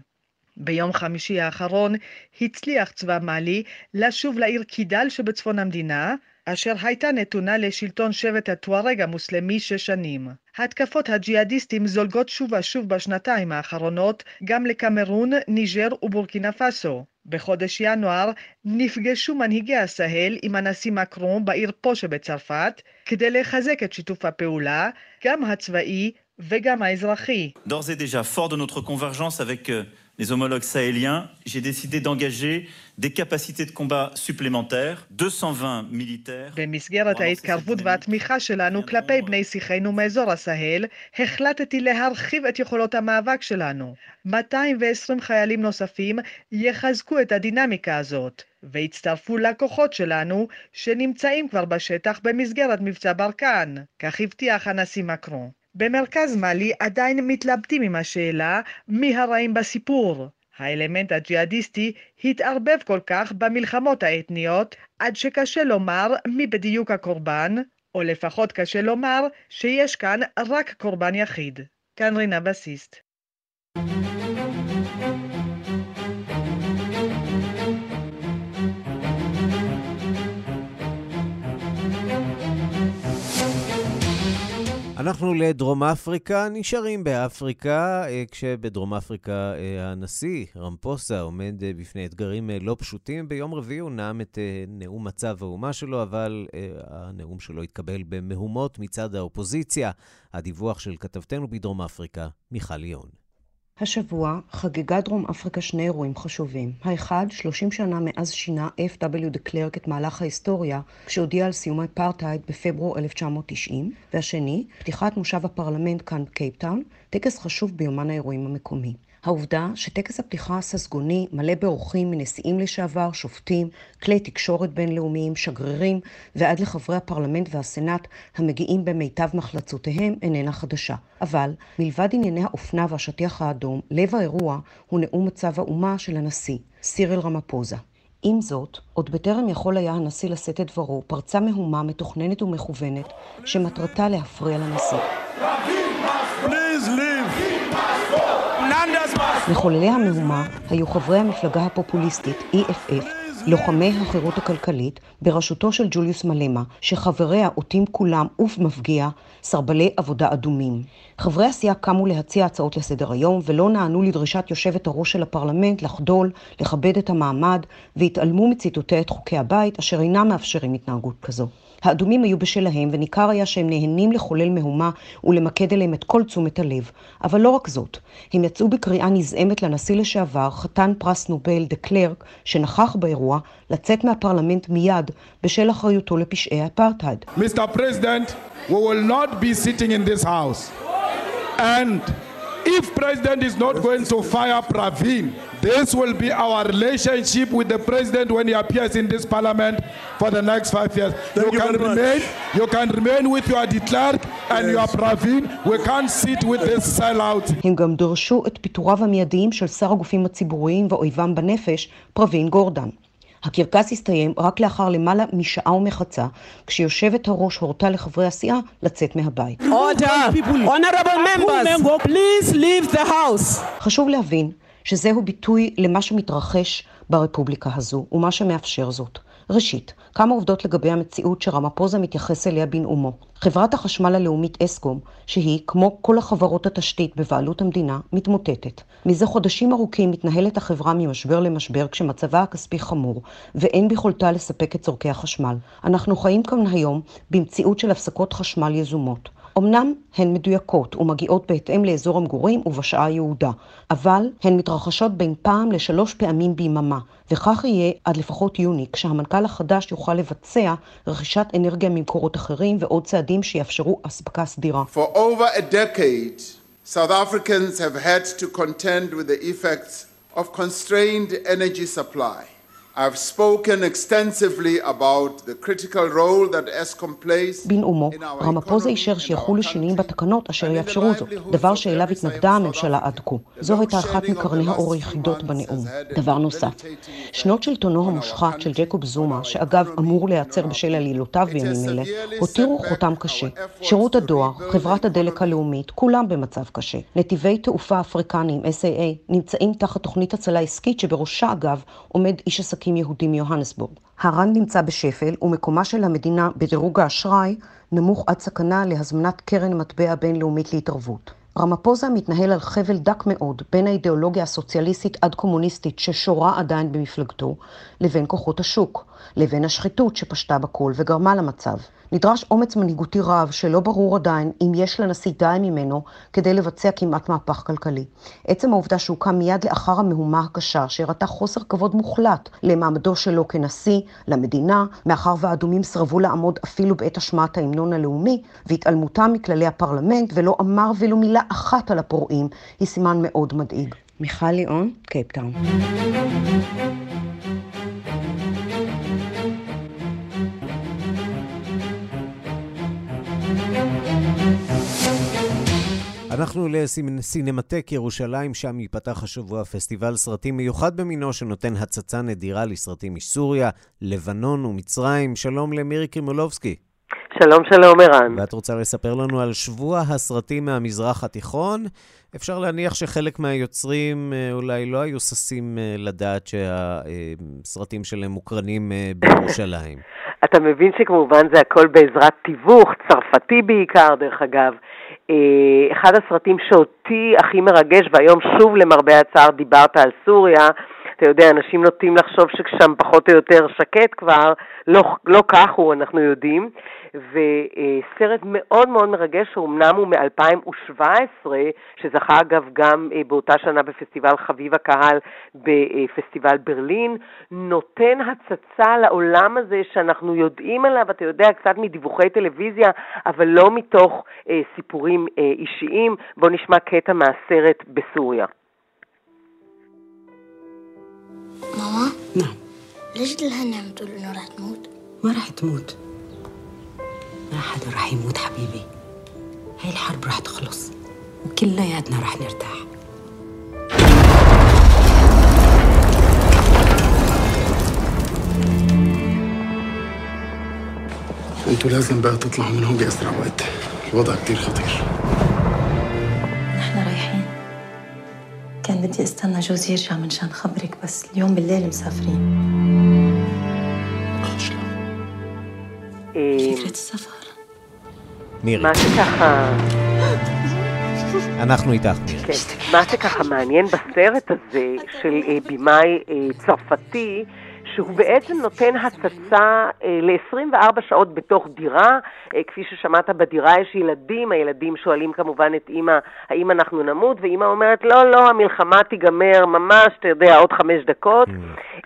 Speaker 37: ביום חמישי האחרון הצליח צבא מאלי לשוב לעיר קידל שבצפון המדינה, אשר הייתה נתונה לשלטון שבט הטוארג המוסלמי שש שנים. התקפות הג'יהאדיסטים זולגות שוב ושוב בשנתיים האחרונות גם לקמרון, ניג'ר ובורקינה פאסו. בחודש ינואר נפגשו מנהיגי הסהל עם הנשיא מקרון בעיר פו שבצרפת כדי לחזק את שיתוף הפעולה, גם הצבאי וגם האזרחי.
Speaker 24: D'ores et déjà, fort de notre convergence avec les homologues sahéliens, j'ai décidé d'engager des capacités de combat supplémentaires, 220 militaires.
Speaker 37: במסגרת ההתקרבות והתמיכה שלנו כלפי בני שיחינו מאזור הסהל, החלטתי להרחיב את יכולות המאבק שלנו. 220 חיילים נוספים יחזקו את הדינמיקה הזאת, והצטרפו לכוחות שלנו שנמצאים כבר בשטח במסגרת מבצע ברקן, כך הבטיח הנשיא מקרון. במרכז מאלי עדיין מתלבטים עם השאלה מי הרעים בסיפור. האלמנט הג'יהאדיסטי התערבב כל כך במלחמות האתניות, עד שקשה לומר מי בדיוק הקורבן, או לפחות קשה לומר שיש כאן רק קורבן יחיד. כאן רינה בסיסט.
Speaker 4: אנחנו לדרום אפריקה, נשארים באפריקה, אה, כשבדרום אפריקה אה, הנשיא רמפוסה עומד אה, בפני אתגרים לא פשוטים. ביום רביעי הוא נאם את נאום מצב האומה שלו, אבל הנאום שלו התקבל במהומות מצד האופוזיציה. הדיווח של כתבתנו בדרום אפריקה, מיכל ליון.
Speaker 38: השבוע חגגה דרום אפריקה שני אירועים חשובים. האחד, 30 שנה מאז שינה F.W. דה קלרק את מהלך ההיסטוריה, כשהודיע על סיום האפרטהייד בפברואר 1990, והשני, פתיחת מושב הפרלמנט כאן בקייפטאון, טקס חשוב ביומן האירועים המקומי. העובדה שטקס הפתיחה הססגוני מלא באורחים מנשיאים לשעבר, שופטים, כלי תקשורת בינלאומיים, שגרירים ועד לחברי הפרלמנט והסנאט המגיעים במיטב מחלצותיהם איננה חדשה. אבל מלבד ענייני האופנה והשטיח האדום, לב האירוע הוא נאום מצב האומה של הנשיא, סיריל רמפוזה. עם זאת, עוד בטרם יכול היה הנשיא לשאת את דברו, פרצה מהומה מתוכננת ומכוונת שמטרתה להפריע לנשיא. מחוללי המהומה היו חברי המפלגה הפופוליסטית EFF, לוחמי החירות הכלכלית, בראשותו של ג'וליוס מלמה, שחבריה עוטים כולם עוף מפגיע, סרבלי עבודה אדומים. חברי הסיעה קמו להציע הצעות לסדר היום, ולא נענו לדרישת יושבת הראש של הפרלמנט לחדול, לכבד את המעמד, והתעלמו מציטוטי את חוקי הבית, אשר אינם מאפשרים התנהגות כזו. האדומים היו בשלהם, וניכר היה שהם נהנים לחולל מהומה ולמקד אליהם את כל תשומת הלב. אבל לא רק זאת, הם יצאו בקריאה נזעמת לנשיא לשעבר, חתן פרס נובל דה קלרק, שנכח באירוע, לצאת מהפרלמנט מיד בשל אחריותו לפשעי האפרטהייד.
Speaker 39: Mr. President, we will not be sitting if President is not going to fire Praveen, this will be our relationship with the President when he appears in this Parliament for the next five years. Thank you, you can remain, much. you can remain with your declared and yes. your Praveen. We can't sit with this sellout.
Speaker 38: הם גם דרשו את פיטוריו המיידיים של שר הגופים הציבוריים ואויבם בנפש, פרווין גורדן. הקרקס הסתיים רק לאחר למעלה משעה ומחצה, כשיושבת הראש הורתה לחברי הסיעה לצאת מהבית. חשוב להבין שזהו ביטוי למה שמתרחש ברפובליקה הזו, ומה שמאפשר זאת. ראשית, כמה עובדות לגבי המציאות שרמפוזה מתייחס אליה בנאומו. חברת החשמל הלאומית אסקום, שהיא, כמו כל החברות התשתית בבעלות המדינה, מתמוטטת. מזה חודשים ארוכים מתנהלת החברה ממשבר למשבר כשמצבה הכספי חמור, ואין ביכולתה לספק את צורכי החשמל. אנחנו חיים כאן היום במציאות של הפסקות חשמל יזומות. אמנם הן מדויקות ומגיעות בהתאם לאזור המגורים ובשעה היעודה, אבל הן מתרחשות בין פעם לשלוש פעמים ביממה, וכך יהיה עד לפחות יוני, כשהמנכ"ל החדש יוכל לבצע רכישת אנרגיה ממקורות אחרים ועוד צעדים שיאפשרו אספקה סדירה.
Speaker 40: For over a decade, South Africans have had to contend with the effects of constrained energy supply. I've spoken extensively about the critical role that ESCOM plays
Speaker 38: בנאומו, רמפוזה אישר שיחולו שינויים בתקנות אשר יאפשרו זאת, דבר שאליו התנגדה הממשלה עד כה. זו הייתה אחת מקרני האור היחידות בנאום. דבר נוסף, שנות שלטונו המושחת של ג'קוב זומה, שאגב אמור להיעצר בשל עלילותיו בימים אלה, הותירו חותם קשה. שירות הדואר, חברת הדלק הלאומית, כולם במצב קשה. נתיבי תעופה אפריקניים, SAA, נמצאים תחת תוכנית הצלה עסקית שבראשה אגב עומד איש עסקים עסקים יהודים מיוהנסבורג. הר"ן נמצא בשפל ומקומה של המדינה בדירוג האשראי נמוך עד סכנה להזמנת קרן מטבע בינלאומית להתערבות. רמפוזה מתנהל על חבל דק מאוד בין האידיאולוגיה הסוציאליסטית עד קומוניסטית ששורה עדיין במפלגתו, לבין כוחות השוק, לבין השחיתות שפשטה בכל וגרמה למצב. נדרש אומץ מנהיגותי רב שלא ברור עדיין אם יש לנשיא די ממנו כדי לבצע כמעט מהפך כלכלי. עצם העובדה שהוקם מיד לאחר המהומה הקשה, שהראתה חוסר כבוד מוחלט למעמדו שלו כנשיא, למדינה, מאחר והאדומים סרבו לעמוד אפילו בעת השמעת ההמנון הלאומי, והתעלמותם מכללי הפרלמנט ולא אמר ולו מילה אחת על הפורעים, היא סימן מאוד מדאיג. מיכל ליאון, קייפטאון.
Speaker 4: אנחנו לסינמטק ירושלים, שם ייפתח השבוע פסטיבל סרטים מיוחד במינו, שנותן הצצה נדירה לסרטים מסוריה, לבנון ומצרים. שלום למירי קרימולובסקי.
Speaker 41: שלום, שלום, ערן.
Speaker 4: ואת רוצה לספר לנו על שבוע הסרטים מהמזרח התיכון? אפשר להניח שחלק מהיוצרים אה, אולי לא היו ששים אה, לדעת שהסרטים שלהם מוקרנים אה, בירושלים.
Speaker 41: אתה מבין שכמובן זה הכל בעזרת תיווך, צרפתי בעיקר, דרך אגב. אה, אחד הסרטים שאותי הכי מרגש, והיום שוב למרבה הצער דיברת על סוריה, אתה יודע, אנשים נוטים לחשוב ששם פחות או יותר שקט כבר, לא, לא כך הוא, אנחנו יודעים. וסרט מאוד מאוד מרגש, שאומנם הוא מ-2017, שזכה אגב גם אה, באותה שנה בפסטיבל חביב הקהל בפסטיבל ברלין, נותן הצצה לעולם הזה שאנחנו יודעים עליו, אתה יודע, קצת מדיווחי טלוויזיה, אבל לא מתוך אה, סיפורים אה, אישיים. בואו נשמע קטע מהסרט בסוריה.
Speaker 42: نعم. ليش الهنا عم تقول إنه رح تموت؟
Speaker 43: ما رح تموت. ما حدا رح يموت حبيبي. هاي الحرب رح تخلص. وكلياتنا رح نرتاح.
Speaker 44: أنتوا لازم بقى تطلعوا من هون بأسرع وقت. الوضع كتير خطير.
Speaker 45: استنى جوزي يرجع منشان خبرك بس اليوم بالليل مسافرين
Speaker 41: אה,
Speaker 45: فكرة السفر
Speaker 4: מירי.
Speaker 41: מה שככה...
Speaker 4: אנחנו איתך, מירי.
Speaker 41: כן. מה שככה מעניין בסרט הזה של אה, במאי אה, צרפתי, שהוא בעצם נותן הצצה אה, ל-24 שעות בתוך דירה. אה, כפי ששמעת, בדירה יש ילדים, הילדים שואלים כמובן את אימא, האם אנחנו נמות? ואימא אומרת, לא, לא, המלחמה תיגמר ממש, אתה יודע, עוד חמש דקות.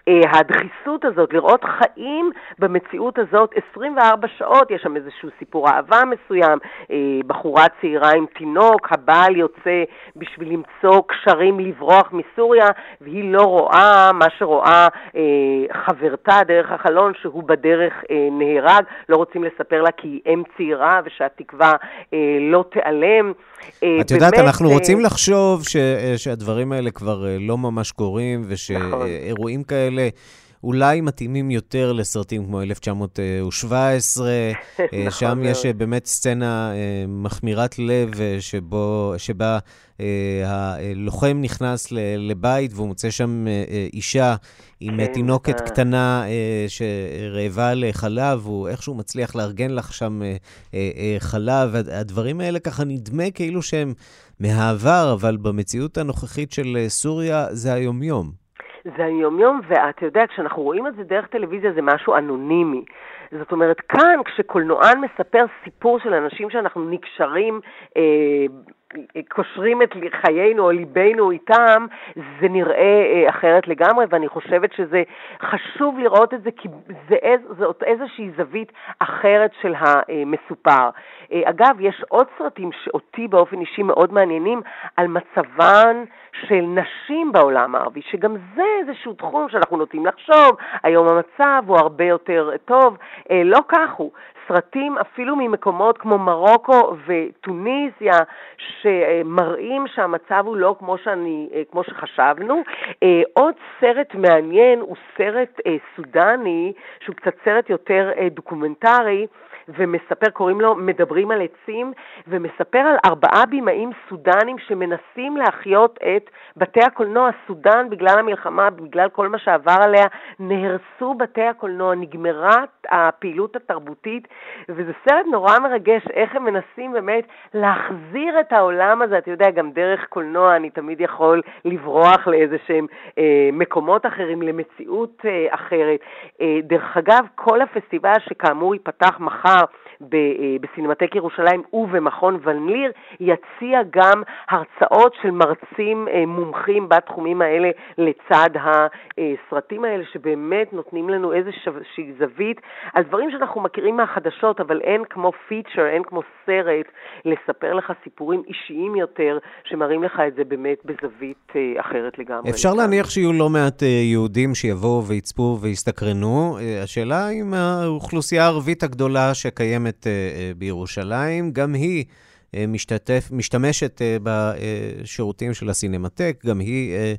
Speaker 41: אה, הדחיסות הזאת, לראות חיים במציאות הזאת 24 שעות, יש שם איזשהו סיפור אהבה מסוים, אה, בחורה צעירה עם תינוק, הבעל יוצא בשביל למצוא קשרים לברוח מסוריה, והיא לא רואה מה שרואה אה, חברתה דרך החלון, שהוא בדרך נהרג. לא רוצים לספר לה כי היא אם צעירה ושהתקווה אה, לא תיעלם. אה,
Speaker 4: את יודעת,
Speaker 41: באמת,
Speaker 4: אנחנו
Speaker 41: אה,
Speaker 4: רוצים לחשוב ש, שהדברים האלה כבר אה, לא ממש קורים,
Speaker 41: נכון.
Speaker 4: ושאירועים כאלה... אולי מתאימים יותר לסרטים כמו 1917, אה, שם
Speaker 41: נכון
Speaker 4: יש. אה, באמת סצנה אה, מחמירת לב, שבו, שבה הלוחם נכנס לבית והוא מוצא שם אישה עם
Speaker 41: כן,
Speaker 4: תינוקת. קטנה שרעבה לחלב, הוא איכשהו מצליח לארגן לך שם חלב. הד- הדברים האלה ככה נדמה כאילו שהם מהעבר, אבל במציאות הנוכחית של סוריה זה היומיום.
Speaker 41: זה היומיום, ואתה יודע, כשאנחנו רואים את זה דרך טלוויזיה זה משהו אנונימי. זאת אומרת, כאן כשקולנוען מספר סיפור של אנשים שאנחנו נקשרים, אה, קושרים את חיינו או ליבנו איתם, זה נראה אה, אחרת לגמרי, ואני חושבת שזה חשוב לראות את זה, כי זה, איז, זאת איזושהי זווית אחרת של המסופר. אה, אגב, יש עוד סרטים שאותי באופן אישי מאוד מעניינים על מצבן של נשים בעולם הערבי, שגם זה איזשהו תחום שאנחנו נוטים לחשוב, היום המצב הוא הרבה יותר טוב, אה, לא כך הוא. סרטים אפילו ממקומות כמו מרוקו וטוניסיה, שמראים שהמצב הוא לא כמו, שאני, אה, כמו שחשבנו. אה, עוד סרט מעניין הוא סרט אה, סודני, שהוא קצת סרט יותר אה, דוקומנטרי, ומספר, קוראים לו מדברים על עצים, ומספר על ארבעה בימאים סודנים שמנסים להחיות את בתי הקולנוע. סודן, בגלל המלחמה, בגלל כל מה שעבר עליה, נהרסו בתי הקולנוע, נגמרה הפעילות התרבותית, וזה סרט נורא מרגש, איך הם מנסים באמת להחזיר את העולם הזה. אתה יודע, גם דרך קולנוע אני תמיד יכול לברוח לאיזה שהם אה, מקומות אחרים, למציאות אה, אחרת. אה, דרך אגב, כל הפסטיבל שכאמור ייפתח מחר, ב- אה, בסינמטק ירושלים ובמכון ון ליר, יציע גם הרצאות של מרצים אה, מומחים בתחומים האלה לצד הסרטים האלה, שבאמת נותנים לנו איזושהי זווית על דברים שאנחנו מכירים מהחדשות, אבל אין כמו פיצ'ר, אין כמו סרט, לספר לך סיפורים אישיים יותר, שמראים לך את זה באמת בזווית אה, אחרת לגמרי.
Speaker 4: אפשר להניח שיהיו לא מעט יהודים שיבואו ויצפו ויסתקרנו. השאלה אם האוכלוסייה הערבית הגדולה שקיימת אה, אה, בירושלים, גם היא אה, משתתף, משתמשת בשירותים של הסינמטק, גם היא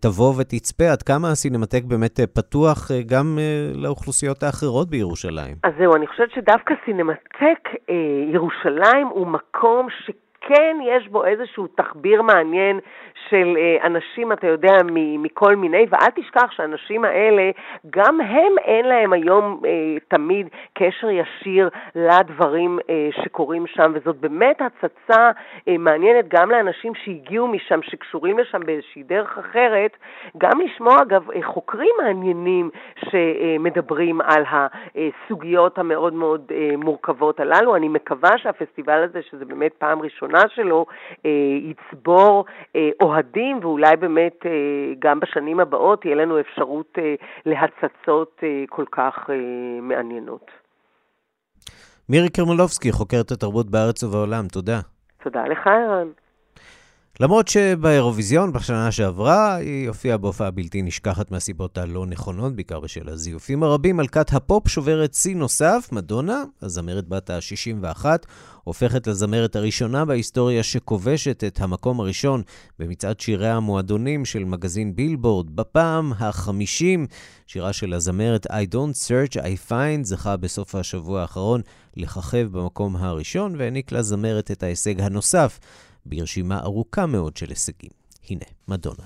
Speaker 4: תבוא ותצפה עד כמה הסינמטק באמת פתוח גם לאוכלוסיות האחרות בירושלים.
Speaker 41: אז זהו, אני חושבת שדווקא סינמטק ירושלים הוא מקום ש... כן יש בו איזשהו תחביר מעניין של אה, אנשים, אתה יודע, מכל מיני, ואל תשכח שהאנשים האלה, גם הם אין להם היום אה, תמיד קשר ישיר לדברים אה, שקורים שם, וזאת באמת הצצה מעניינת גם לאנשים שהגיעו משם, שקשורים לשם באיזושהי דרך אחרת, גם לשמוע, אגב, חוקרים מעניינים שמדברים על הסוגיות המאוד מאוד מורכבות הללו. אני מקווה שהפסטיבל הזה, שזה באמת פעם ראשונה שלו, אה, יצבור אה, אוהדים, ואולי באמת אה, גם בשנים הבאות תהיה לנו אפשרות להצצות כל כך מעניינות.
Speaker 4: מירי קרמלובסקי, חוקרת התרבות בארץ ובעולם, תודה.
Speaker 41: תודה לך, ערן.
Speaker 4: למרות שבאירוויזיון בשנה שעברה היא הופיעה בהופעה בלתי נשכחת מהסיבות הלא נכונות, בעיקר בשל הזיופים הרבים, מלכת הפופ שוברת שיא נוסף, מדונה, הזמרת בת ה-61, הופכת לזמרת הראשונה בהיסטוריה שכובשת את המקום הראשון במצעד שירי המועדונים של מגזין בילבורד. בפעם ה-50, שירה של הזמרת I Don't Search, I Find זכה בסוף השבוע האחרון לככב במקום הראשון והעניק לזמרת את ההישג הנוסף. ברשימה ארוכה מאוד של הישגים. הנה, מדונה.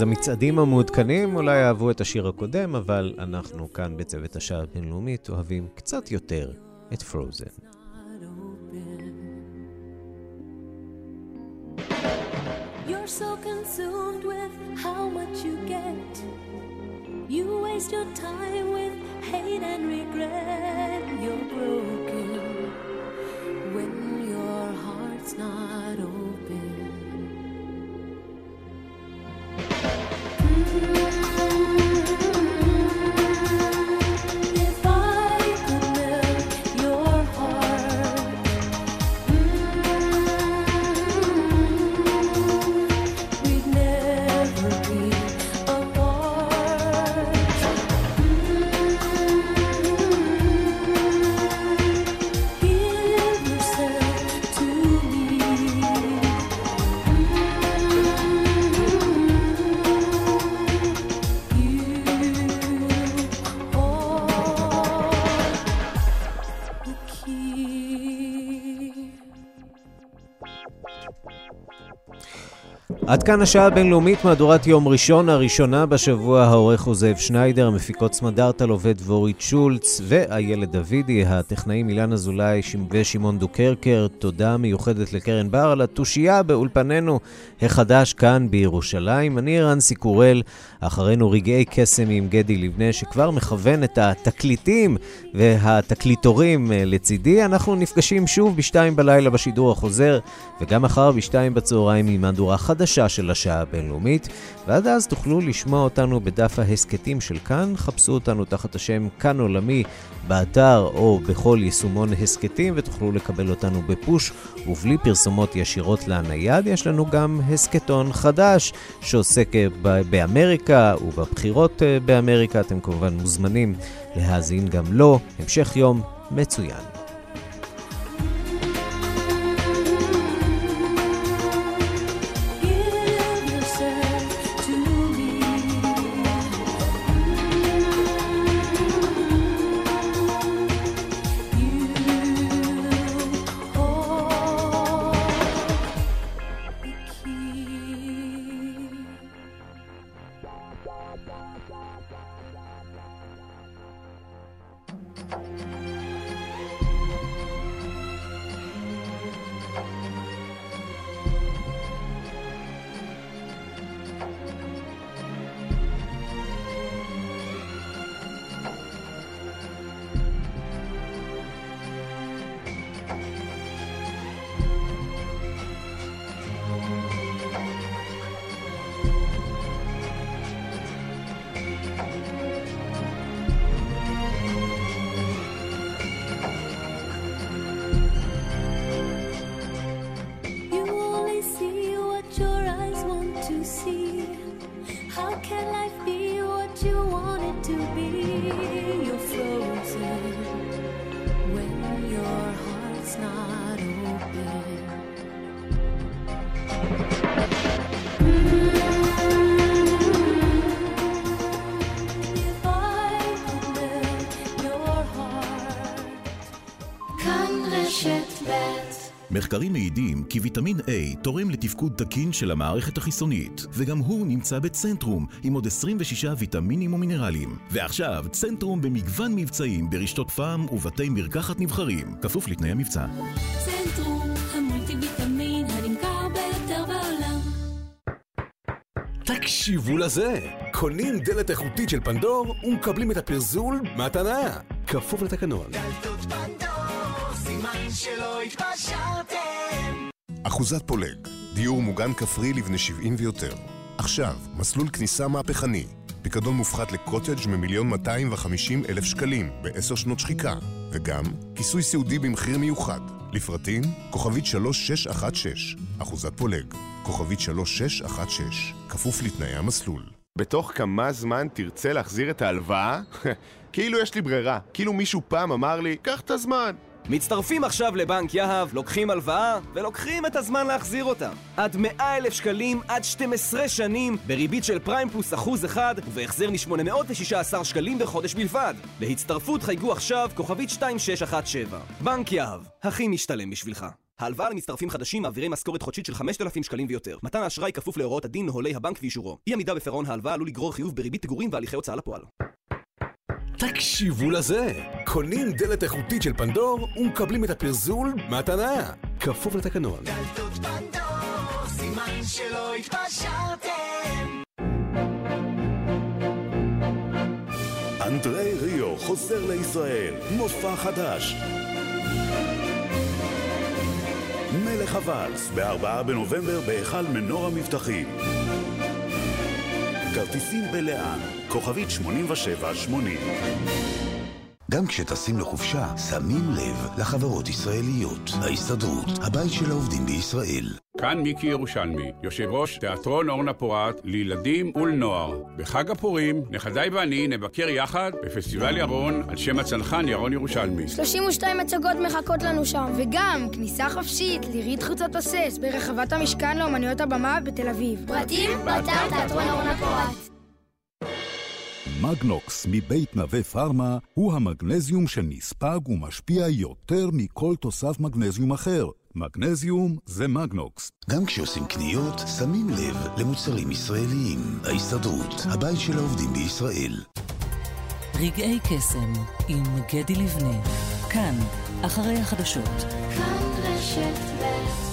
Speaker 4: אז המצעדים המעודכנים אולי אהבו את השיר הקודם, אבל אנחנו כאן בצוות השעה הבינלאומית אוהבים קצת יותר את פרוזן. You're so consumed with how much you get. You waste your time with hate and regret. You're broken when your heart's not open. עד כאן השעה הבינלאומית, מהדורת יום ראשון, הראשונה בשבוע, העורך הוא זאב שניידר, המפיקות סמדארטה לובד דבורית שולץ ואיילת דוידי, הטכנאים אילן אזולאי ושמעון דוקרקר. תודה מיוחדת לקרן בר על התושייה באולפנינו החדש כאן בירושלים. אני רנסי קורל, אחרינו רגעי קסם עם גדי לבנה, שכבר מכוון את התקליטים והתקליטורים אה, לצידי. אנחנו נפגשים שוב בשתיים בלילה בשידור החוזר, וגם מחר בשתיים בצהריים עם מהדורה חדשה של השעה הבינלאומית, ועד אז תוכלו לשמוע אותנו בדף ההסכתים של כאן, חפשו אותנו תחת השם כאן עולמי באתר או בכל יישומון הסכתים, ותוכלו לקבל אותנו בפוש ובלי פרסומות ישירות לנייד. יש לנו גם הסכתון חדש שעוסק אה, באמריקה ובבחירות אה, באמריקה. אתם כמובן מוזמנים להאזין גם לו. המשך יום מצוין.
Speaker 46: מחקרים מעידים כי ויטמין A תורם לתפקוד תקין של המערכת החיסונית, וגם הוא נמצא בצנטרום עם עוד 26 ויטמינים ומינרלים. ועכשיו, צנטרום במגוון מבצעים ברשתות פארם ובתי מרקחת נבחרים, כפוף לתנאי המבצע.
Speaker 20: צנטרום, המולטי ויטמין הנמכר ביותר בעולם.
Speaker 47: תקשיבו לזה! קונים דלת איכותית של פנדור ומקבלים את הפרזול מתנה. כפוף לתקנון. דלתות
Speaker 34: שלא התפשרתם. אחוזת פולג, דיור מוגן כפרי לבני 70 ויותר. עכשיו, מסלול כניסה מהפכני. פיקדון מופחת לקוטג' ממיליון 250 אלף שקלים בעשר שנות שחיקה. וגם כיסוי סיעודי במחיר מיוחד. לפרטים, כוכבית 3616, אחוזת פולג, כוכבית 3616, כפוף לתנאי המסלול.
Speaker 48: בתוך כמה זמן תרצה להחזיר את ההלוואה? כאילו יש לי ברירה, כאילו מישהו פעם אמר לי, קח את הזמן.
Speaker 32: מצטרפים עכשיו לבנק יהב, לוקחים הלוואה ולוקחים את הזמן להחזיר אותה. עד 100 אלף שקלים, עד 12 שנים, בריבית של פריים פלוס אחוז אחד, ובהחזר מ-816 שקלים בחודש בלבד. להצטרפות חייגו עכשיו כוכבית 2617. בנק יהב, הכי משתלם בשבילך. ההלוואה למצטרפים חדשים מעבירי משכורת חודשית של 5,000 שקלים ויותר. מתן האשראי כפוף להוראות הדין, נוהלי הבנק ואישורו. אי עמידה בפירעון ההלוואה עלול לגרור חיוב בריבית פיגורים והליכי הוצאה לפועל.
Speaker 47: תקשיבו לזה! קונים דלת איכותית של פנדור ומקבלים את הפרזול מתנה. כפוף לתקנון. דלתות פנדור, סימן שלא התפשרתם.
Speaker 34: אנדרי ריו חוזר לישראל, מופע חדש. מלך הוואלס, ב-4 בנובמבר בהיכל מנור המבטחים. כרטיסים בלאן, כוכבית 8780. גם כשטסים לחופשה, שמים לב לחברות ישראליות. ההסתדרות, הבית של העובדים בישראל.
Speaker 49: כאן מיקי ירושלמי, יושב ראש תיאטרון אורנה פורת לילדים ולנוער. בחג הפורים, נכדיי ואני נבקר יחד בפסטיבל ירון על שם הצנחן ירון ירושלמי.
Speaker 42: 32 הצגות מחכות לנו שם, וגם כניסה חופשית לירית חוצות הסס ברחבת המשכן לאומנויות הבמה בתל אביב.
Speaker 20: פרטים באתר תיאטרון אורנה פורת.
Speaker 35: מגנוקס מבית נווה פארמה הוא המגנזיום שנספג ומשפיע יותר מכל תוסף מגנזיום אחר. מגנזיום זה מגנוקס.
Speaker 19: גם כשעושים קניות, שמים לב למוצרים ישראליים. ההסתדרות, הבית של העובדים בישראל.
Speaker 33: רגעי קסם עם גדי לבנה, כאן, אחרי החדשות.
Speaker 20: כאן רשת ב'